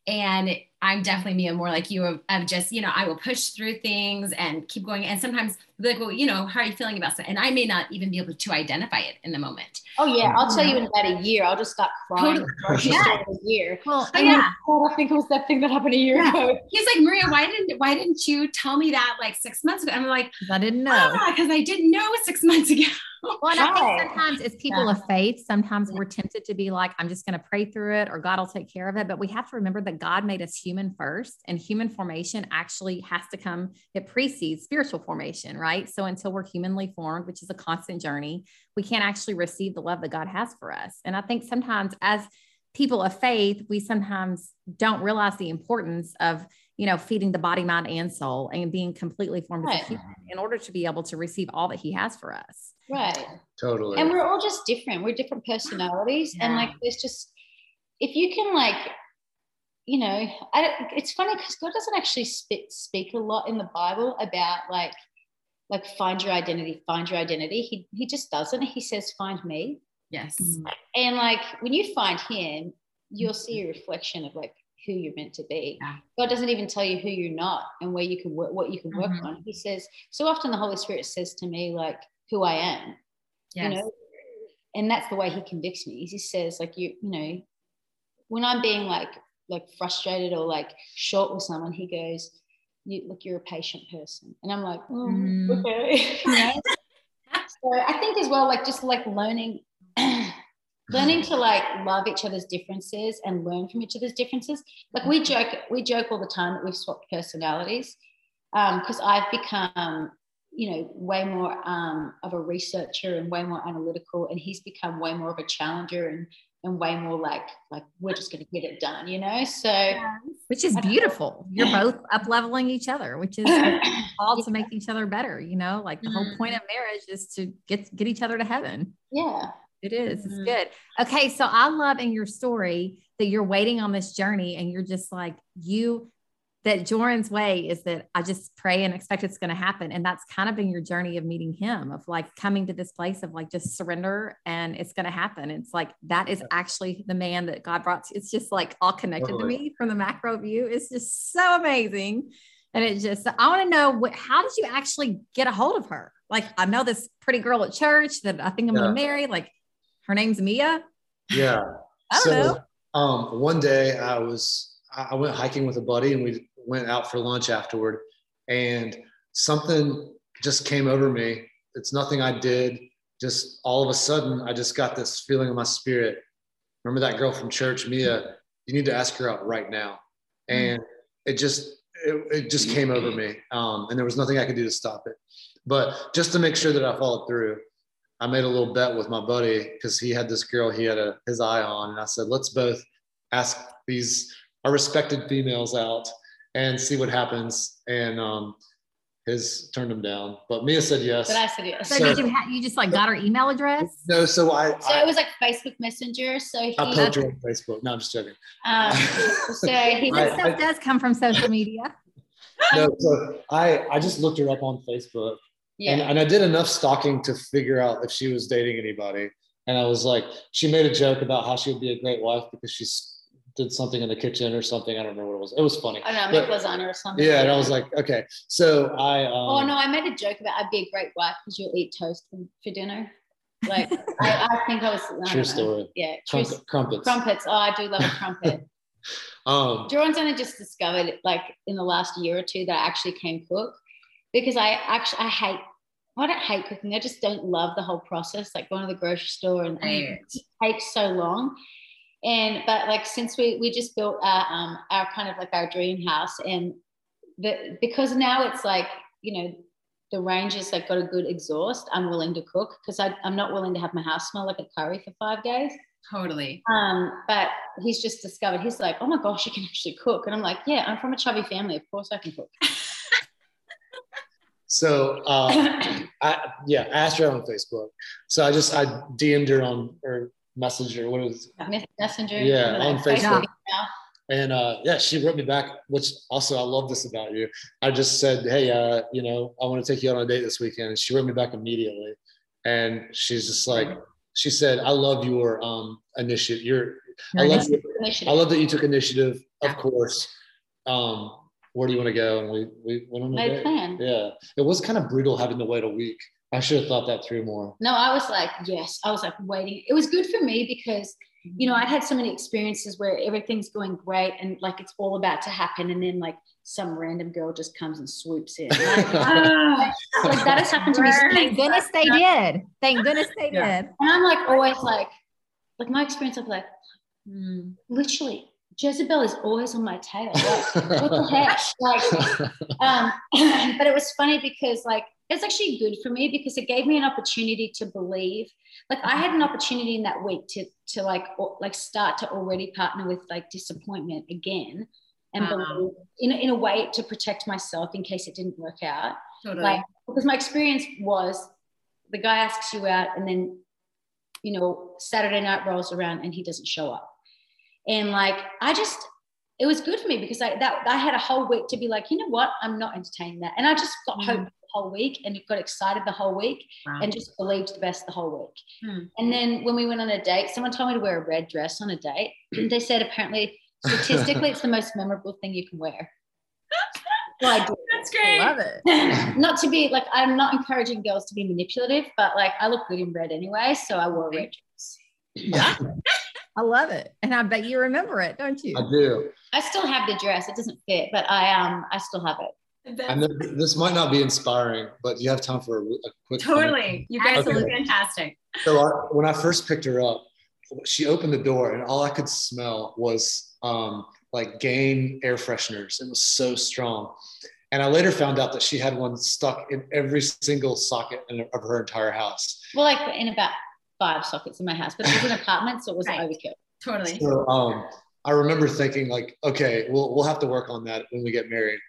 And I'm definitely me, more like you of, of just, you know, I will push through things and keep going. And sometimes be like, well, you know, how are you feeling about something? And I may not even be able to identify it in the moment. oh yeah, I'll tell you um, in about a year. I'll just start crying. Totally. for a year. well, Oh, yeah. then, I think it was that thing that happened a year Yeah. ago. He's like, Maria, why didn't why didn't you tell me that like six months ago? I'm like, 'cause I didn't know. Ah, because I didn't know six months ago. Well, and I think sometimes as people of faith, sometimes we're tempted to be like, I'm just going to pray through it or God will take care of it. But we have to remember that God made us human first, and human formation actually has to come, it precedes spiritual formation, right? So until we're humanly formed, which is a constant journey, we can't actually receive the love that God has for us. And I think sometimes as people of faith, we sometimes don't realize the importance of, you know, feeding the body, mind, and soul and being completely formed as Right. a human in order to be able to receive all that He has for us. Right. Totally. And we're all just different. We're different personalities. And like there's just if you can like, you know, I it's funny because God doesn't actually speak, speak a lot in the Bible about like like find your identity, find your identity. He he just doesn't. He says, find me. Yes. And like when you find him, you'll see a reflection of like who you're meant to be. Yeah. God doesn't even tell you who you're not and where you can work, what you can work Mhm. on. He says, so often the Holy Spirit says to me, like, who I am, Yes. you know, and that's the way he convicts me. He says, like, you, you know, when I'm being like, like frustrated or like short with someone, he goes, you look, you're a patient person. And I'm like, oh, Mm. okay. You know? so I think as well, like just like learning, learning to like love each other's differences and learn from each other's differences. Like we joke, we joke all the time that we've swapped personalities because I've become, you know, way more um, of a researcher and way more analytical, and he's become way more of a challenger and and way more like like we're just going to get it done, you know. So which is beautiful. You're both up leveling each other, which is all to make each other better. You know, like the whole point of marriage is to get get each other to heaven. yeah, It is. It's Mhm. good. Okay, so I love in your story that you're waiting on this journey, and you're just like you. That Joren's way is that I just pray and expect it's going to happen, and that's kind of been your journey of meeting him, of like coming to this place of like just surrender, and it's going to happen. It's like that is actually the man that God brought. To, it's just like all connected Totally. to me from the macro view. It's just so amazing. And it just, I want to know what, how did you actually get a hold of her? Like, I know this pretty girl at church that I think I'm Yeah. going to marry. Like, her name's Mia. Yeah. I don't know. Um, one day I was I went hiking with a buddy and we went out for lunch afterward, and something just came over me. It's nothing I did. Just all of a sudden, I just got this feeling in my spirit. Remember that girl from church, Mia? You need to ask her out right now. And it just it, it just came over me, um, and there was nothing I could do to stop it. But just to make sure that I followed through, I made a little bet with my buddy because he had this girl he had a, his eye on, and I said, let's both ask these our respected females out and see what happens. And um, his turned him down, but Mia said yes. But I said yes. So, So, did you, ha- you just like got her email address? no, so I I, it was like Facebook Messenger. So he, I poked her on Facebook. No, I'm just joking. um, so he This I- stuff does come from social media. No, so I I just looked her up on Facebook, yeah. and, and I did enough stalking to figure out if she was dating anybody. And I was like, she made a joke about how she would be a great wife because she s- did something in the kitchen or something. I don't remember what it was. It was funny. I don't know, But- make lasagna or something. Yeah, and I was like, okay. So I. Um, oh no, I made a joke about I'd be a great wife because you'll eat toast for, for dinner. Like I, I think I was. I don't True know. story. Yeah, true. Crump- crumpets. Crumpets. Oh, I do love a crumpet. Um, Joren's only just discovered, like in the last year or two, that I actually can cook because I actually I hate. I don't hate cooking. I just don't love the whole process, like going to the grocery store and Right. it takes so long. And but like since we we just built our um our kind of like our dream house and the because now it's like you know the range is like got a good exhaust. I'm willing to cook because I'm not willing to have my house smell like a curry for five days. Totally. Um, but he's just discovered, he's like, oh my gosh, you can actually cook. And I'm like, yeah, I'm from a chubby family. Of course I can cook. so uh, I yeah, I asked her on Facebook. So I just I DM'd her on or messenger. What is Mess- Messenger. Yeah, on Facebook. now. And uh, yeah, she wrote me back, which also I love this about you. I just said, hey, uh, you know, I want to take you on a date this weekend. And she wrote me back immediately. And she's just like, she said, I love your um, initiative. Your, I love, your- I love that you took initiative, of course. Um, where do you want to go? And we, we went on a date. plan. Yeah. It was kind of brutal having to wait a week. I should have thought that through more. No, I was like, yes. I was like waiting. It was good for me because, you know, I'd had so many experiences where everything's going great and like it's all about to happen. And then like some random girl just comes and swoops in. Like, Ah, like that has happened to me. Thank goodness they did. Thank goodness they Yeah. did. And I'm like always like, like my experience of like, hmm, literally, Jezebel is always on my tail. Like, what the heck? Like, um, but it was funny because like it's actually good for me because it gave me an opportunity to believe. Like I had an opportunity in that week to to like o- like start to already partner with like disappointment again, and believe in a- in a way to protect myself in case it didn't work out totally. like because my experience was the guy asks you out and then you know saturday night rolls around and he doesn't show up and like i just it was good for me because i that i had a whole week to be like you know what i'm not entertaining that and i just got Mm. hope whole week and got excited the whole week Wow. and just believed the best the whole week Hmm. and then when we went on a date someone told me to wear a red dress on a date And they said apparently statistically it's the most memorable thing you can wear so I did. That's great. I love it. not to be like I'm not encouraging girls to be manipulative, but like I look good in red anyway, so I wore a red dress. Yeah. I love it. And I bet you remember it, don't you? I do. I still have the dress; it doesn't fit, but I um I still have it. I know this might not be inspiring, but you have time for a, a quick. funny- Totally. You guys Absolutely. look fantastic. So I, when I first picked her up, she opened the door and all I could smell was um, like Gain air fresheners. It was so strong. And I later found out that she had one stuck in every single socket in, of her entire house. Well, like in about five sockets in my house, but it was an apartment, so it wasn't Right. overkill. Totally. So um, I remember thinking like, okay, we'll, we'll have to work on that when we get married.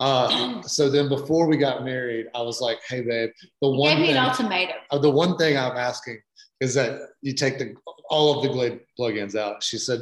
Uh, so then before we got married, I was like, hey babe, the He one gave me thing, an ultimatum. uh, the one thing I'm asking is that you take the all of the Glade plugins out. She said,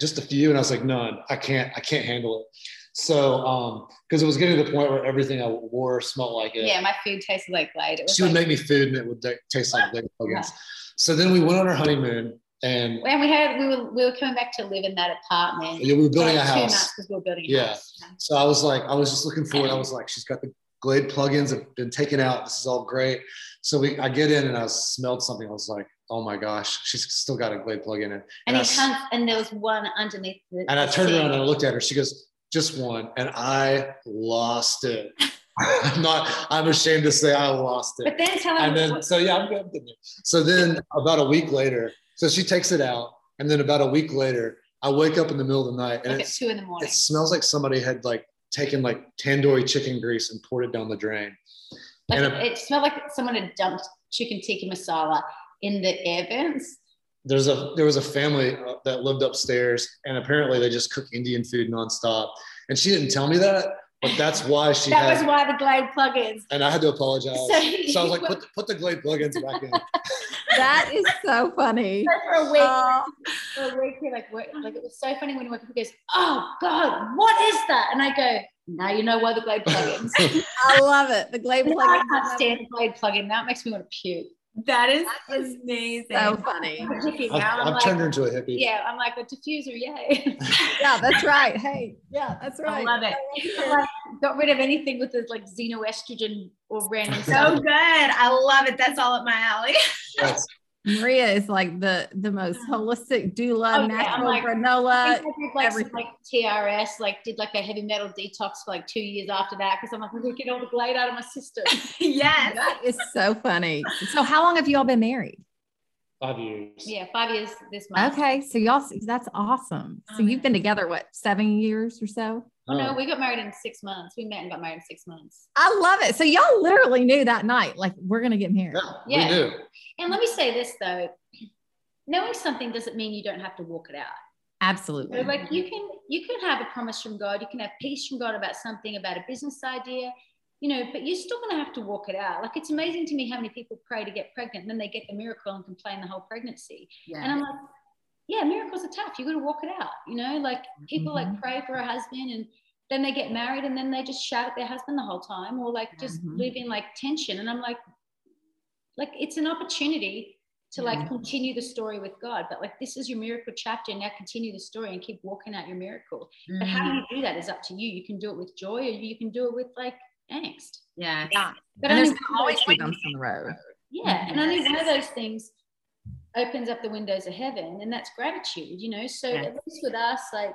just a few, and I was like, none. I can't. I can't handle it. So, um, because it was getting to the point where everything I wore smelled like it. Yeah, my food tasted like Glade. It was She would make me food, and it would ta- taste like Glade plugins. So then we went on our honeymoon, And And we had we were we were coming back to live in that apartment. yeah, we were building a house. because we were building a Yeah. house. So I was like, I was just looking forward. I was like, she's got the Glade plugins have been taken out. This is all great. So we, I get in and I smelled something. I was like, oh my gosh, she's still got a Glade plug-in. And, And I comes and there was one underneath the and I turned around and I looked at her. She goes, just one. And I lost it. I'm not, I'm ashamed to say I lost it. But then tell him And then, so yeah, I'm good. So then about a week later, so she takes it out. And then about a week later, I wake up in the middle of the night and like it's, two in the morning. it smells like somebody had like taken like tandoori chicken grease and poured it down the drain. Like and it, it smelled like someone had dumped chicken tikka masala in the air vents. There's a there was a family uh, that lived upstairs, and apparently they just cook Indian food nonstop. And she didn't tell me that, but that's why she that had. was why the Glade plugins. and I had to apologize. So- So, I was like, put the, put the Glade plugins back in. That is so funny. for a week. Oh, for a week, he like, work, like it was so funny when he woke up. He goes, "Oh God, what is that?" And I go, "Now you know why the Glade plugins." I love it. The Glade And I can't stand the Glade plugin. Now it makes me want to puke. That is That is amazing. So funny. I'm hippie I've. I'm I've like, turned her into a hippie. yeah, I'm like a diffuser, yay! Yeah, that's right. Hey, yeah, that's right. I right. love it. like, got rid of anything with this like xenoestrogen or random So good. I love it. That's all up my alley. Yes. Maria is like the the most oh. holistic doula, Oh, yeah, natural like- granola. think I did like some, like TRS, like did like a heavy metal detox for like two years after that because I'm like, I'm gonna get all the glade out of my system. yes. That is so funny. So, how long have you all been married? Five years. yeah, five years this month. Okay, so y'all, that's awesome. So Oh, you've been together what seven years or so? Oh, no, we got married in six months. We met and got married in six months. I love it. So y'all literally knew that night, like we're gonna get married. Yeah, Yeah. we knew. And let me say this though, knowing something doesn't mean you don't have to walk it out. Absolutely. So like you can you can have a promise from God, you can have peace from God about something, about a business idea, you know, but you're still gonna have to walk it out. Like it's amazing to me how many people pray to get pregnant and then they get the miracle and complain the whole pregnancy. And I'm like, yeah, miracles are tough. You got to walk it out. You know, like people like pray for a husband and then they get married and then they just shout at their husband the whole time or like just Mhm. live in like tension. And I'm like, like it's an opportunity to like continue the story with God. But like this is your miracle chapter. Now continue the story and keep walking out your miracle. But how Mm-hmm. do you do that is up to you. You can do it with joy or you can do it with like angst. yeah. yeah. But And there's only gonna always be bumps on the road. yeah, and only one of those things opens up the windows of heaven, and that's gratitude, you know. So Yeah. at least with us, like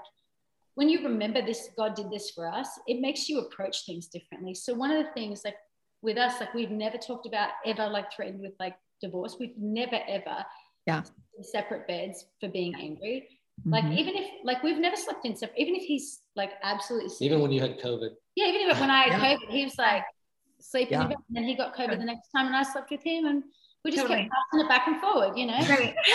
when you remember this, God did this for us, it makes you approach things differently. So one of the things, like with us, like we've never talked about ever like threatened with like divorce. We've never ever Yeah. in separate beds for being angry. Like Mhm. even if like we've never slept in separate, even if he's like absolutely sick Even when you had COVID. yeah, even if when I had Yeah. COVID, he was like sleeping Yeah. in bed, and then he got COVID the next time, and I slept with him, and we just Totally. kept passing it back and forward, you know. Great.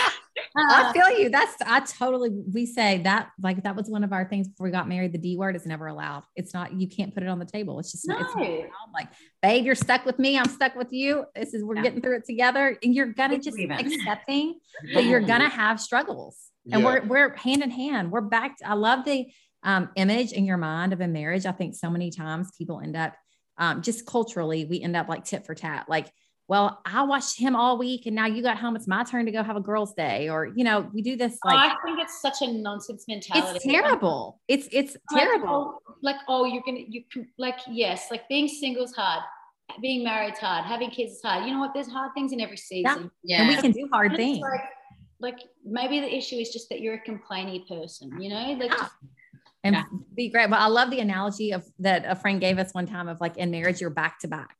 I Uh, feel you. That's I totally we say that like that was one of our things before we got married. The D word is never allowed. It's not you can't put it on the table. It's just it's not No. allowed. like, babe, you're stuck with me. I'm stuck with you. This is we're Yeah. getting through it together. And you're gonna It's just even. accepting that you're gonna have struggles. And Yeah. we're we're hand in hand. We're back. To, I love the um, image in your mind of a marriage. I think so many times people end up um, just culturally, we end up like tit for tat. Like, well, I watched him all week, and now you got home. It's my turn to go have a girls' day, or you know, we do this like I think it's such a nonsense mentality. it's terrible. It's it's Like, oh, terrible. oh, Like, oh, you're gonna you can like yes, like being single's hard, being married's hard, having kids is hard. You know what? There's hard things in every season. Yeah. And we can do hard it's things. Like, like maybe the issue is just that you're a complaining person, you know? Like Yeah. just and Yeah. be great. But I love the analogy of that a friend gave us one time of like in marriage, you're back to back,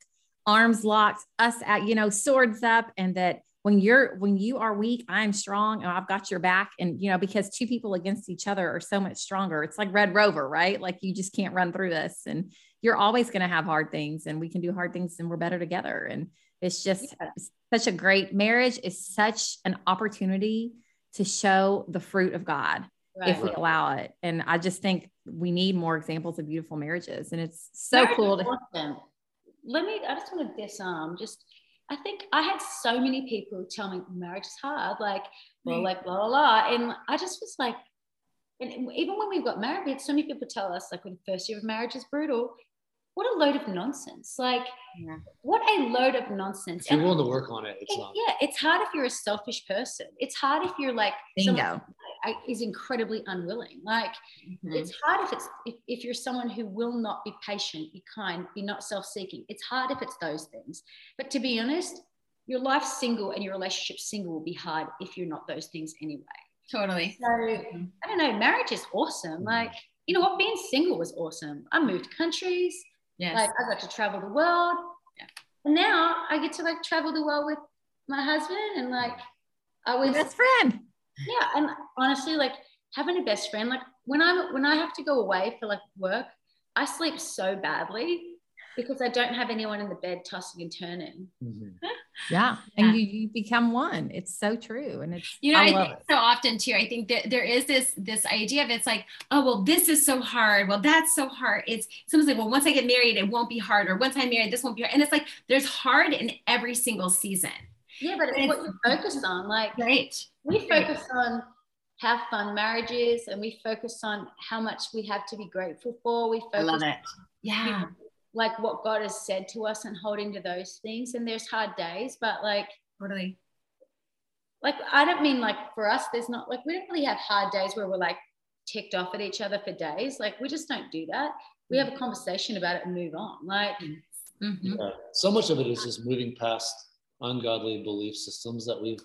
arms locked, us at, you know, swords up. And that when you're, when you are weak, I'm strong and I've got your back. And, you know, because two people against each other are so much stronger. It's like Red Rover, right? Like you just can't run through this. And you're always going to have hard things and we can do hard things and we're better together. And it's just Yeah. such a great marriage is such an opportunity to show the fruit of God if we allow it. And I just think we need more examples of beautiful marriages. And it's so Marriage cool to awesome. Let me, I just want to disarm. Just, I think I had so many people tell me marriage is hard, like, well, Right. like, blah, blah, blah. And I just was like, and even when we got married, we had so many people tell us, like, when the first year of marriage is brutal. What a load of nonsense. Like, Yeah. what a load of nonsense. If you're And willing to work on it, it's it- not. yeah, it's hard if you're a selfish person. It's hard if you're like Bingo. I- is incredibly unwilling. Like, Mhm. it's hard if it's if, if you're someone who will not be patient, be kind, be not self-seeking. It's hard if it's those things. But to be honest, your life single and your relationship single will be hard if you're not those things anyway. Totally. So I don't know, marriage is awesome. Like, you know what, being single was awesome. I moved countries, Yes. like I got to travel the world. Yeah. And now I get to like travel the world with my husband and like I Your was best friend. yeah, and honestly, like having a best friend, like when I'm when I have to go away for like work, I sleep so badly because I don't have anyone in the bed tossing and turning. Mhm. Yeah. Yeah. And you, you become one. It's so true. And it's, you know, I I, think it. so often too. I think that there is this this idea of it's like, oh well, this is so hard. Well, that's so hard. It's someone's like, well, once I get married, it won't be hard, or once I'm married, this won't be hard. And it's like there's hard in every single season. Yeah, but it's what you focus on. Like Right. we focus on have fun marriages and we focus on how much we have to be grateful for. We I focus love it. Yeah. Like what God has said to us and holding to those things. And there's hard days, but like Totally. like I don't mean like for us, there's not like we don't really have hard days where we're like ticked off at each other for days. Like we just don't do that. We have a conversation about it and move on. Like Mhm. Yeah. So much of it is just moving past ungodly belief systems that we've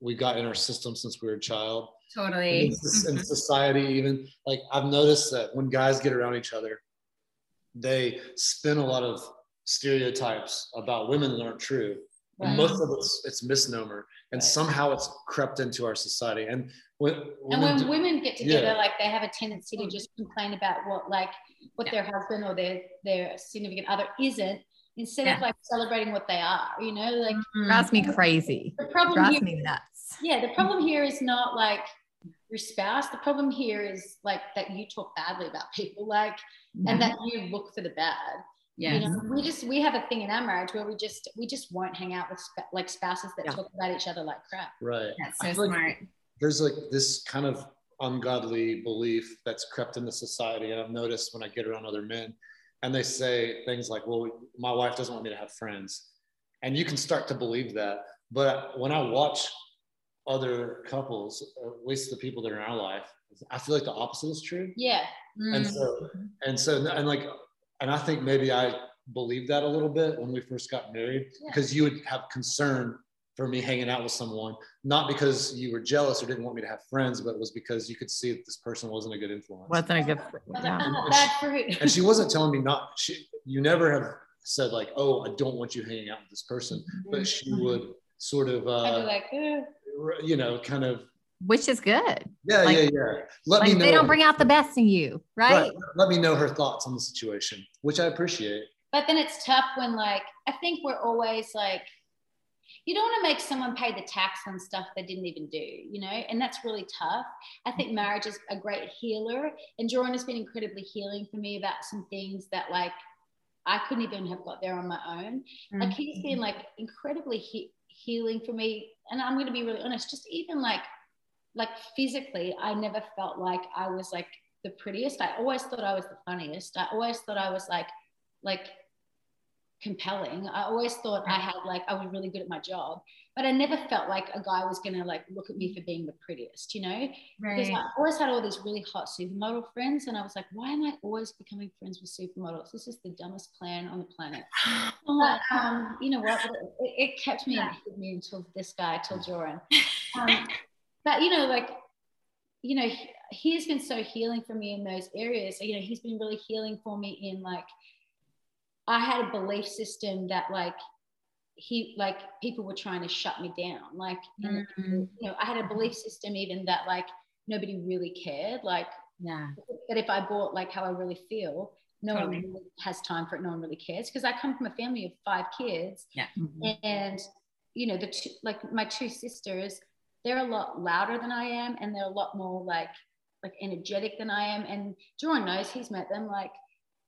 we got in our system since we were a child. Totally. in, in society even like i've noticed that when guys get around each other they spin a lot of stereotypes about women that aren't true Right. most of it's it's misnomer and Right. somehow it's crept into our society and when and women when do- women get together, Yeah. like they have a tendency to mm. just complain about what like what Yeah. their husband or their their significant other isn't instead of like celebrating what they are, you know, like drives me mm. crazy. the problem Drives here me nuts. yeah the problem here is not like your spouse the problem here is like that you talk badly about people like and mm-hmm. that you look for the bad Yeah. you know we just we have a thing in our marriage where we just we just won't hang out with sp- like spouses that Yeah. talk about each other like crap right That's so feel like smart. there's like this kind of ungodly belief that's crept into society and i've noticed when i get around other men and they say things like well my wife doesn't want me to have friends and you can start to believe that but when i watch other couples at least the people that are in our life i feel like the opposite is true yeah and Mm. so and so and like and i think maybe i believed that a little bit when we first got married Yeah. because you would have concern for me hanging out with someone not because you were jealous or didn't want me to have friends but it was because you could see that this person wasn't a good influence Wasn't a good, I was like, yeah. "Ah, bad fruit and she wasn't telling me not she you never have said like oh i don't want you hanging out with this person but she would sort of I'd be uh like "Ugh." You know kind of which is good. yeah Like- yeah. Yeah let Like me know they don't bring out the best in you, right? right. let me know her thoughts on the situation which i appreciate. But then it's tough when like i think we're always like you don't want to make someone pay the tax on stuff they didn't even do you know? And that's really tough. I think mm-hmm. marriage is a great healer and joren has been incredibly healing for me about some things that like i couldn't even have got there on my own. Like mm-hmm. he's been like incredibly he- healing for me and i'm going to be really honest just even like like physically i never felt like i was like the prettiest. I always thought i was the funniest. I always thought i was like like compelling i always thought i had like i was really good at my job but i never felt like a guy was going to like look at me for being the prettiest you know because I always had all these really hot supermodel friends, and I was like, why am I always becoming friends with supermodels? This is the dumbest plan on the planet. But um, you know what? It, it kept me and hid me until this guy, till Joren. Um, but you know, like, you know, he, he has been so healing for me in those areas. So, You know, he's been really healing for me in like, I had a belief system that like he like people were trying to shut me down. Like, and, Mm. you know, I had a belief system even that like nobody really cared. Like Yeah. that if I bought like how I really feel, no Totally. one really has time for it. No one really cares because I come from a family of five kids, Mhm. and you know the two, like my two sisters, they're a lot louder than I am, and they're a lot more like like energetic than I am. And Joren knows he's met them. Like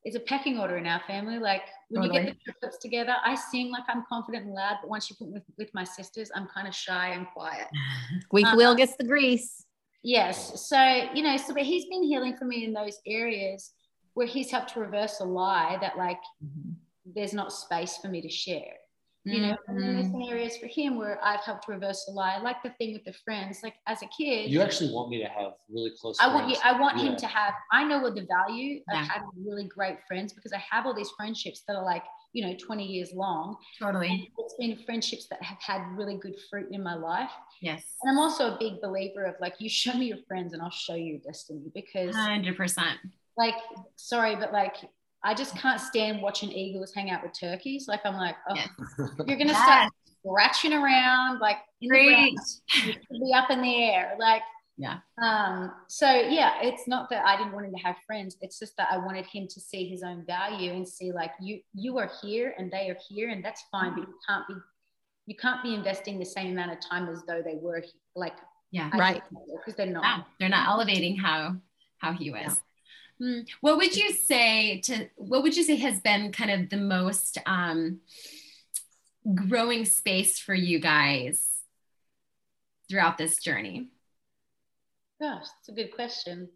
it's a pecking order in our family. Like when you get the triplets together, I seem like I'm confident and loud, but once you put me with, with my sisters, I'm kind of shy and quiet. Squeak Uh, wheel gets the grease. Yes. So, you know, so but he's been healing for me in those areas. where he's helped to reverse a lie that like Mhm. there's not space for me to share you know then there's mm-hmm. some areas for him where i've helped reverse the lie like the thing with the friends like as a kid You actually want me to have really close. I want you. I want him to have. I know what the value of Yeah. having really great friends because I have all these friendships that are like you know 20 years long. Totally. And it's been friendships that have had really good fruit in my life. Yes. And I'm also a big believer of like you show me your friends and I'll show you your destiny because Hundred percent. like sorry but like I just can't stand watching eagles hang out with turkeys. Like I'm like oh Yes. you're gonna Yes. start scratching around like in the ground Great. you could be up in the air like Yeah. um so yeah it's not that i didn't want him to have friends it's just that i wanted him to see his own value and see like you you are here and they are here and that's fine but you can't be you can't be investing the same amount of time as though they were he- like Yeah. Right. because they're not Wow. They're not elevating how how he was. Hmm. What would you say to what would you say has been kind of the most um, growing space for you guys throughout this journey? gosh that's a good question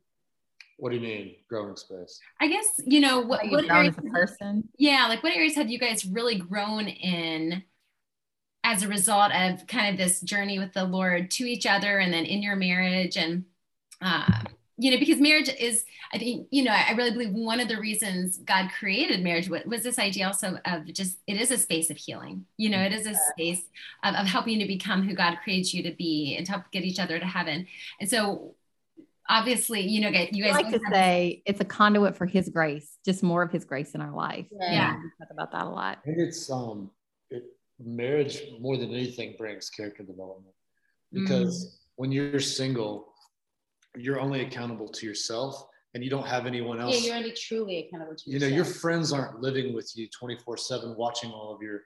What do you mean, growing space? I guess you know what, How what areas, as a person. yeah, like what areas have you guys really grown in as a result of kind of this journey with the Lord to each other and then in your marriage and uh, you know because marriage is I think you know I really believe one of the reasons God created marriage was, was this idea also of just it is a space of healing you know it is a space of, of helping you to become who God creates you to be and to help get each other to heaven and so obviously you know get- you I guys like to have- say it's a conduit for his grace, just more of his grace in our life. Yeah. We talk about that a lot. I think it's um, it, marriage more than anything brings character development because when you're single, you're only accountable to yourself, and you don't have anyone else. yeah you're only truly accountable to yourself. you know, your friends aren't living with you 24 seven, watching all of your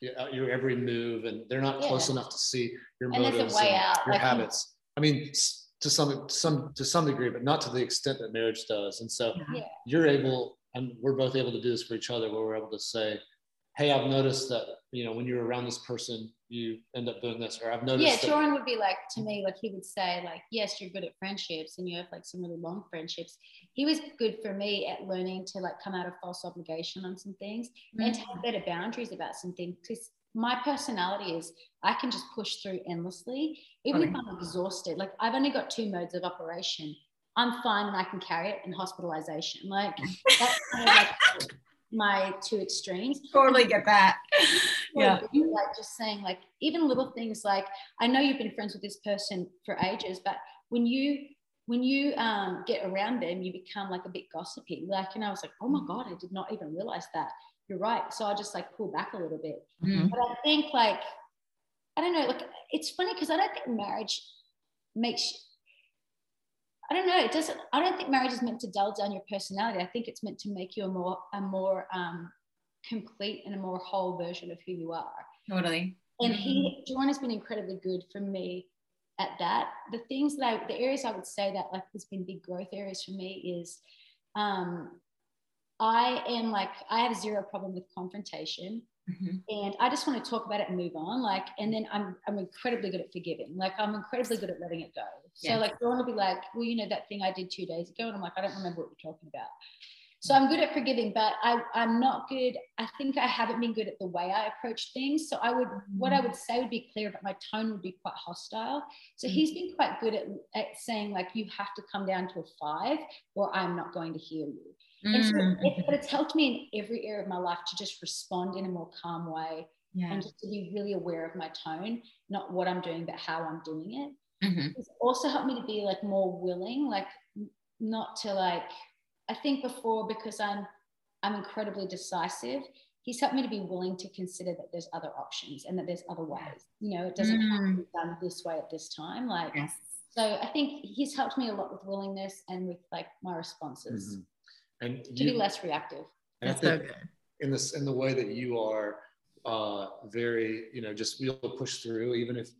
your, uh, your every move, and they're not close enough to see your And motives way and out, your like you- habits. I mean, to some some to some degree, but not to the extent that marriage does. And so Yeah. you're able, and we're both able to do this for each other, where we're able to say, "Hey, I've noticed that you know when you're around this person, you end up doing this," or "I've noticed." yeah, that, Joren would be like to me, like he would say, like, yes, you're good at friendships and you have like some really long friendships. He was good for me at learning to like come out of false obligation on some things and to have mm. better boundaries about some things. Because my personality is I can just push through endlessly, even if I'm exhausted. Like I've only got two modes of operation. I'm fine and I can carry it and hospitalization. Like that's kind of like my two extremes. totally get that yeah like just saying like even little things like I know you've been friends with this person for ages, but when you when you um, get around them, you become like a bit gossipy. Like, and I was like, oh my god, I did not even realize that. You're right. So I just like pull back a little bit. Mhm. But I think like I don't know. Like it's funny because I don't think marriage makes. I don't know. It doesn't. I don't think marriage is meant to dull down your personality. I think it's meant to make you a more a more um, complete and a more whole version of who you are. totally And he, John has been incredibly good for me at that. The things that I, the areas I would say that like has been big growth areas for me is, um, I am like I have zero problem with confrontation, Mhm. and I just want to talk about it and move on. Like, and then I'm I'm incredibly good at forgiving. Like, I'm incredibly good at letting it go. So like, Joren will be like, well, you know that thing I did two days ago, and I'm like, I don't remember what you're talking about. So I'm good at forgiving, but I, I'm not good. I think I haven't been good at the way I approach things. So I would, what I would say would be clear, but my tone would be quite hostile. So he's been quite good at, at saying like, you have to come down to a five, or I'm not going to hear you. And so Mm. it, but it's helped me in every area of my life to just respond in a more calm way yeah and just to be really aware of my tone, not what I'm doing, but how I'm doing it Mhm. it's also helped me to be like more willing like not to like i think before because i'm i'm incredibly decisive he's helped me to be willing to consider that there's other options and that there's other ways. You know it doesn't have to be done this way at this time like yes. so i think he's helped me a lot with willingness and with like my responses. Mhm. And to you, be less reactive. And That's so good. in this in the way that you are uh, very, you know, just you'll push through, even if,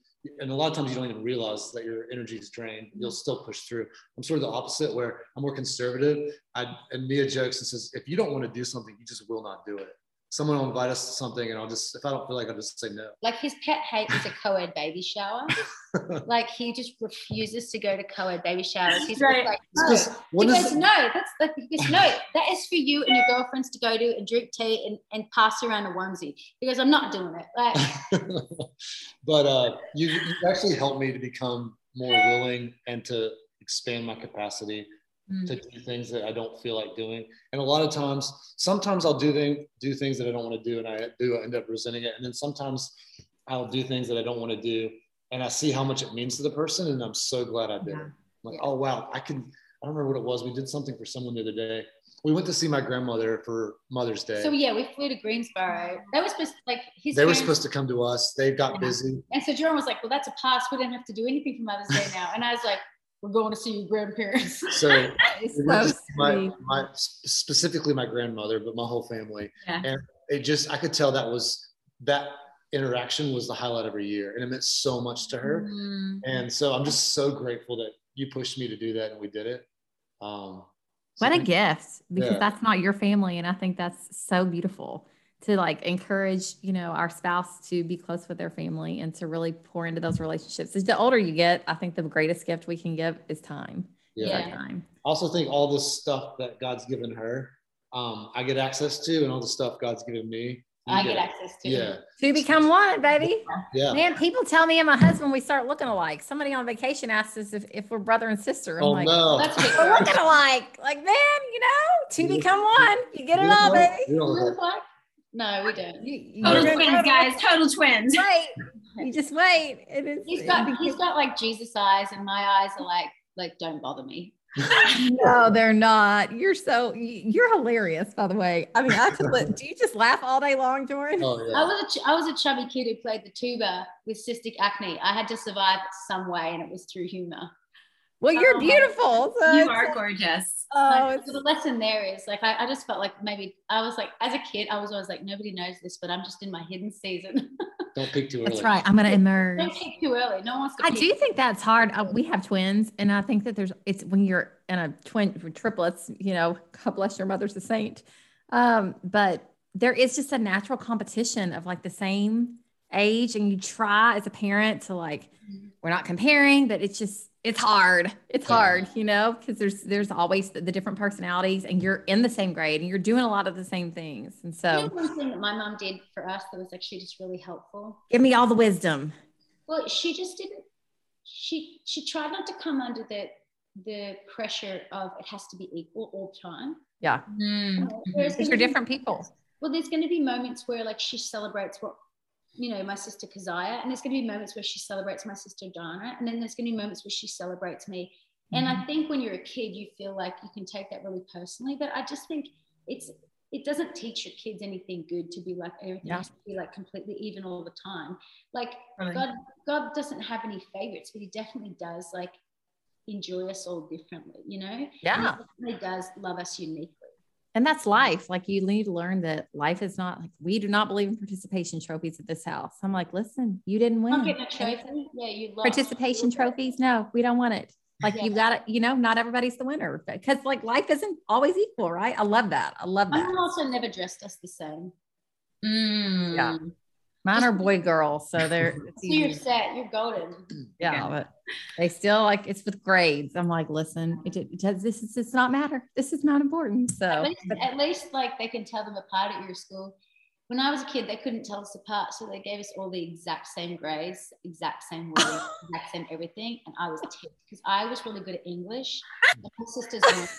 and a lot of times you don't even realize that your energy is drained. Mm-hmm. You'll still push through. I'm sort of the opposite, where I'm more conservative. I and Mia jokes and says, if you don't want to do something, you just will not do it. Someone will invite us to something, and I'll just if I don't feel like I'll just say no. Like his pet hate is a co-ed baby shower. like he just refuses to go to co-ed baby showers. He's Right. like, It's no. 'cause He when is- goes, no, that's like, he goes, no, that is for you and your girlfriends to go to and drink tea and, and pass around a onesie. He goes, I'm not doing it. Like, but uh, you, you actually helped me to become more willing and to expand my capacity Mm. to do things that I don't feel like doing. And a lot of times, sometimes I'll do things do things that I don't want to do, and I do end up resenting it. And then sometimes I'll do things that I don't want to do, and I see how much it means to the person, and I'm so glad I did Yeah. it. Like, oh wow, I can. I don't remember what it was. We did something for someone the other day. We went to see my grandmother for Mother's Day. so yeah, we flew to Greensboro. That was supposed to, like his they were supposed to come to us. They got Yeah. busy. And so Joren was like, well, that's a pass. We didn't have to do anything for Mother's Day now. And I was like, we're going to see your grandparents. So It's we went so my, my specifically my grandmother, but my whole family. Yeah. And it just I could tell that was that interaction was the highlight of her year, and it meant so much to her. Mm. And so I'm just so grateful that you pushed me to do that, and we did it. Um, so What a gift because Yeah. that's not your family. And I think that's so beautiful to like encourage, you know, our spouse to be close with their family and to really pour into those relationships. As the older you get, I think the greatest gift we can give is time. Is our Yeah. time. I also think all the stuff that God's given her, um, I get access to, and all the stuff God's given me. I get access to Yeah, To become one, baby. yeah. Man, people tell me and my husband we start looking alike. Somebody on vacation asked us if, if we're brother and sister. I'm Oh like, no. That's a big we're girl. looking alike. Like, man, you know, to become one. You get it You all, look- baby. You don't You look- look like- No, we don't. You, you Total just twins, guys. Total twins. Wait. You just wait. It is. He's got he's got like Jesus eyes, and my eyes are like like don't bother me. No, they're not. You're so you're hilarious, by the way. I mean, I could. Li- do you just laugh all day long, Joren? Oh yeah. I was a ch- I was a chubby kid who played the tuba with cystic acne. I had to survive some way, and it was through humor. Well, you're Oh, beautiful. So You are gorgeous. Oh, Like, it's- the lesson there is like I, I just felt like maybe I was like as a kid I was always like nobody knows this, but I'm just in my hidden season. Don't peek too early. that's right. I'm gonna emerge. don't peek too early. No one wants to. I peek. do think that's hard. Uh, we have twins, and I think that there's it's when you're in a twin triplets. You know, God bless your mother's a saint. Um, but there is just a natural competition of like the same age, and you try as a parent to like we're not comparing, but it's just it's hard. It's hard, you know, because there's there's always the, the different personalities, and you're in the same grade, and you're doing a lot of the same things. And You so, know one thing that my mom did for us that was actually just really helpful. give me all the wisdom. Well, she just didn't. She she tried not to come under the the pressure of it has to be equal all the time. Yeah, Mm. Gonna you're different people. Well, there's going to be moments where like she celebrates what you know my sister Keziah, and there's going to be moments where she celebrates my sister Donna, and then there's going to be moments where she celebrates me. And Mm-hmm. I think when you're a kid, you feel like you can take that really personally, but I just think it's it doesn't teach your kids anything good to be like everything Yeah. has to be like completely even all the time. Like Really. God, God doesn't have any favorites, but He definitely does like enjoy us all differently. You know? And he definitely does love us uniquely. And that's life. Like you need to learn that life is not like we do not believe in participation trophies at this house. I'm like, listen, you didn't win. a trophy, yeah, you lost. Participation trophies, no, we don't want it. Like Yeah. you've got it, you know, not everybody's the winner because like life isn't always equal, right? I love that. I love that. mom also never dressed us the same. Mm. Yeah. Mine are boy girl, so they're So you're set, you're golden. yeah, but they still like it's with grades. I'm like, listen, it, it does this is not matter. This is not important. At So least, at least like they can tell them apart at your school. When I was a kid, they couldn't tell us apart, so they gave us all the exact same grades, exact same words, exact same everything, and I was ticked because I was really good at English. and My sisters weren't.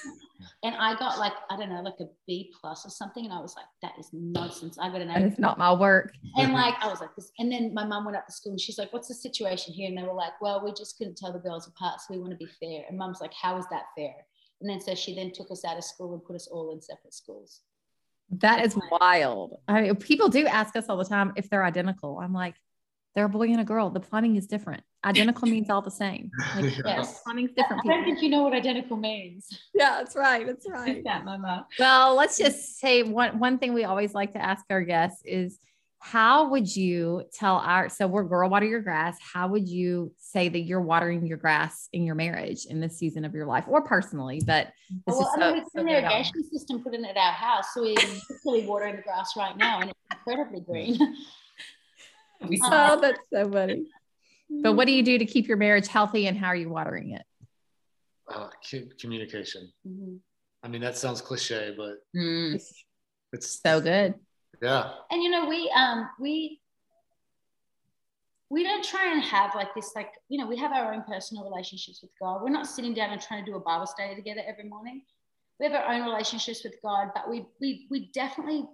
and I got like I don't know, like a B plus or something, and I was like, that is nonsense. I got an A. it's not my work. And like I was like this, and then my mum went up to school and she's like, "What's the situation here?" And they were like, "Well, we just couldn't tell the girls apart, so we want to be fair." And mum's like, "How is that fair?" And then so she then took us out of school and put us all in separate schools. That is wild. I mean, people do ask us all the time if they're identical. I'm like, they're a boy and a girl. The plumbing is different. Identical means all the same. Like, Yeah. Yes. plumbing's different. I don't think you know what identical means. Yeah, that's right. That's right. that mama. Well, let's just say one one thing we always like to ask our guests is how would you tell our so we're girl water your grass how would you say that you're watering your grass in your marriage in this season of your life or personally but this well, is I so, mean, so an good on. irrigation system put in at our house, so we're literally watering the grass right now, and it's incredibly green. We saw oh that's so funny but what do you do to keep your marriage healthy and how are you watering it Uh, cu- communication. Mhm. I mean, that sounds cliche, but Mm. it's so good yeah. And you know, we um we we don't try and have like this like you know we have our own personal relationships with God. We're not sitting down and trying to do a Bible study together every morning. We have our own relationships with God, but we we we definitely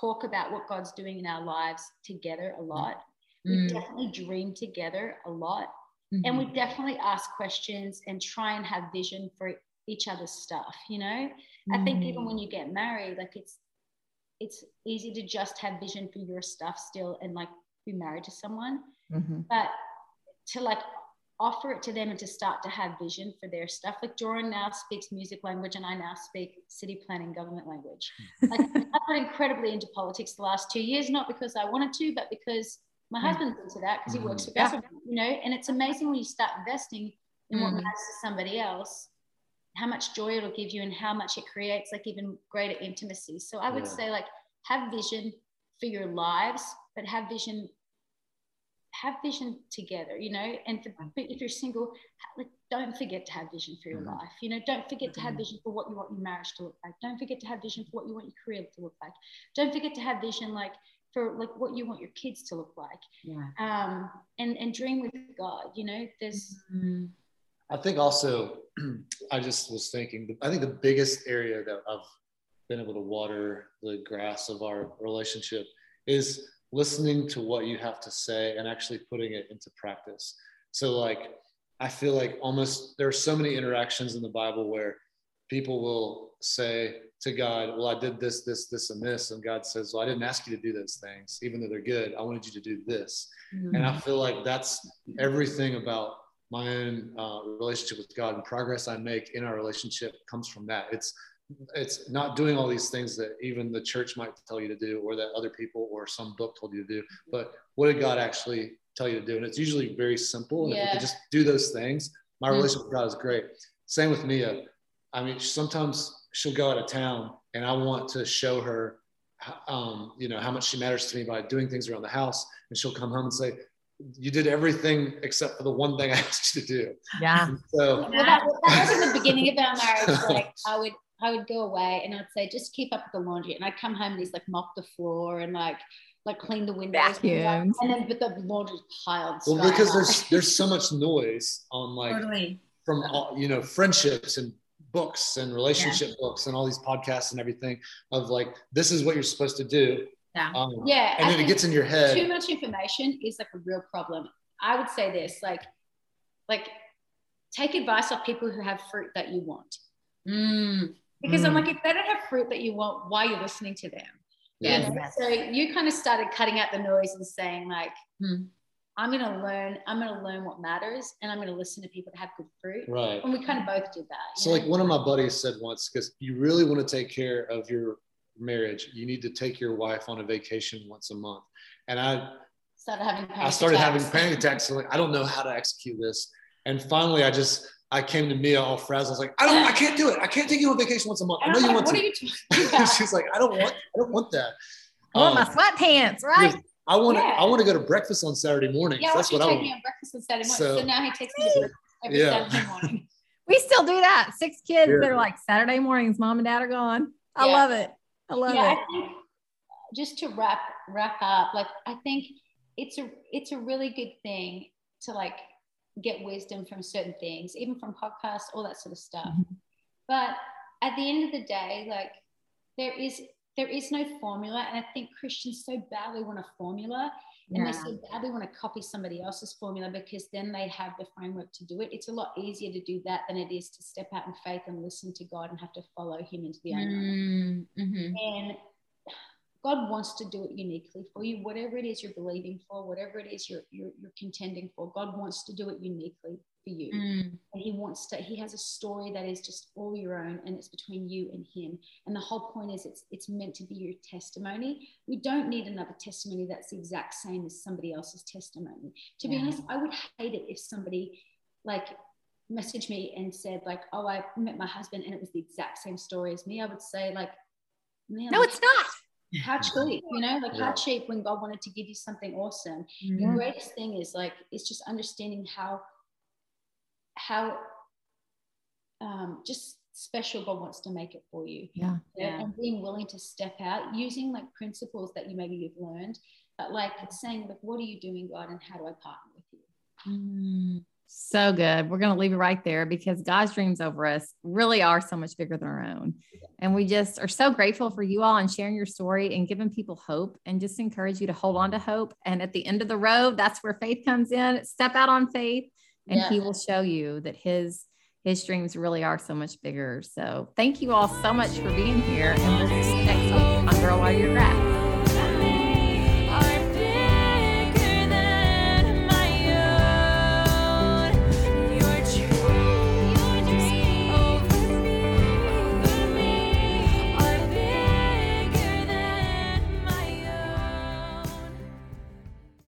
talk about what God's doing in our lives together a lot. We Mm. definitely dream together a lot. Mhm. and we definitely ask questions and try and have vision for each other's stuff you know i think even Mm. when you get married like it's it's easy to just have vision for your stuff still and like be married to someone Mhm. but to like offer it to them and to start to have vision for their stuff like Joren now speaks music language and I now speak city planning government language like I've got incredibly into politics the last two years not because I wanted to but because my Yeah. husband's into that because he works for Yeah. government you know and it's amazing when you start investing in what Mm. matters to somebody else how much joy it'll give you and how much it creates like even greater intimacy so I would Yeah. say like have vision for your lives but have vision have vision together you know and for, if you're single like, don't forget to have vision for your Mhm. life you know don't forget to have Mhm. vision for what you want your marriage to look like don't forget to have vision for what you want your career to look like don't forget to have vision like for like what you want your kids to look like Yeah. um and and dream with god you know there's Mm. I think also, I just was thinking, I think the biggest area that I've been able to water the grass of our relationship is listening to what you have to say and actually putting it into practice. So, like, I feel like almost there are so many interactions in the Bible where people will say to God, Well, I did this, this, this, and this. And God says, Well, I didn't ask you to do those things, even though they're good. I wanted you to do this. Mm. And I feel like that's everything about my own uh, relationship with God and progress I make in our relationship comes from that. It's it's not doing all these things that even the church might tell you to do, or that other people or some book told you to do. But what did God actually tell you to do? And it's usually very simple. And if we Yeah. could just do those things, my Mhm. relationship with God is great. Same with Mia. I mean, sometimes she'll go out of town, and I want to show her, um, you know, how much she matters to me by doing things around the house. And she'll come home and say, "You did everything except for the one thing I asked you to do." yeah And so well, that, that was in the beginning of our marriage like i would i would go away and i'd say just keep up with the laundry and i'd come home and he's like mop the floor and like like clean the windows Vacuums. and then but the laundry's piled well because high. there's there's so much noise on like Totally. from all, you know friendships and books and relationship books and all these podcasts and everything of like this is what you're supposed to do Yeah. um, yeah and I then it gets in your head. too much information is like a real problem i would say this like like take advice off people who have fruit that you want Mm. because i'm Mm. like if they don't have fruit that you want why are you listening to them You Yes. know? So you kind of started cutting out the noise and saying like, Hmm. I'm going to learn. I'm going to learn what matters, and I'm going to listen to people that have good fruit. right And we kind of both did that. so know? like one of my buddies said once because you really want to take care of your marriage you need to take your wife on a vacation once a month and i started having. I panic started having attacks. panic attacks. I'm like, I don't know how to execute this. And finally, I just, I came to Mia all frazzled. I was like, I don't, I can't do it. I can't take you on vacation once a month. I And know I'm you like, want what to. are you talking about? She's like, I don't want, I don't want that. I want my Um, sweatpants right because I want to, Yeah. I want to go to breakfast on Saturday mornings. yeah, That's what's what I take me on breakfast on Saturday morning. So- So, now he takes me to breakfast every Yeah. Saturday morning. we still do that six kids Yeah. they're like saturday mornings mom and dad are gone i Yeah. love it i love yeah, it I think just to wrap wrap up, like I think it's a it's a really good thing to like get wisdom from certain things, even from podcasts, all that sort of stuff. Mhm. But at the end of the day, like there is there is no formula, and I think Christians so badly want a formula, and they Yeah. so badly want to copy somebody else's formula because then they have the framework to do it. It's a lot easier to do that than it is to step out in faith and listen to God and have to follow Him into the unknown. Mm. Mhm. And God wants to do it uniquely for you. Whatever it is you're believing for, whatever it is you're, you're, you're contending for, God wants to do it uniquely for you. Mm. And He wants to, He has a story that is just all your own and it's between you and Him. And the whole point is it's it's meant to be your testimony. We don't need another testimony that's the exact same as somebody else's testimony. To be honest, I would hate it if somebody like messaged me and said, like, oh, I met my husband and it was the exact same story as me. I would say, like, no, it's not how cheap, you know, like yeah. how cheap when God wanted to give you something awesome. Mm-hmm. The greatest thing is like it's just understanding how how um, just special God wants to make it for you. Yeah. yeah. And being willing to step out using like principles that you maybe you've learned, but like saying like, what are you doing, God, and how do I partner with you? Mm. So good. We're going to leave it right there because God's dreams over us really are so much bigger than our own. And we just are so grateful for you all and sharing your story and giving people hope and just encourage you to hold on to hope. And at the end of the road, that's where faith comes in. Step out on faith and yeah. he will show you that his his dreams really are so much bigger. So thank you all so much for being here. And we'll see you next week on Girl Water Your Grass.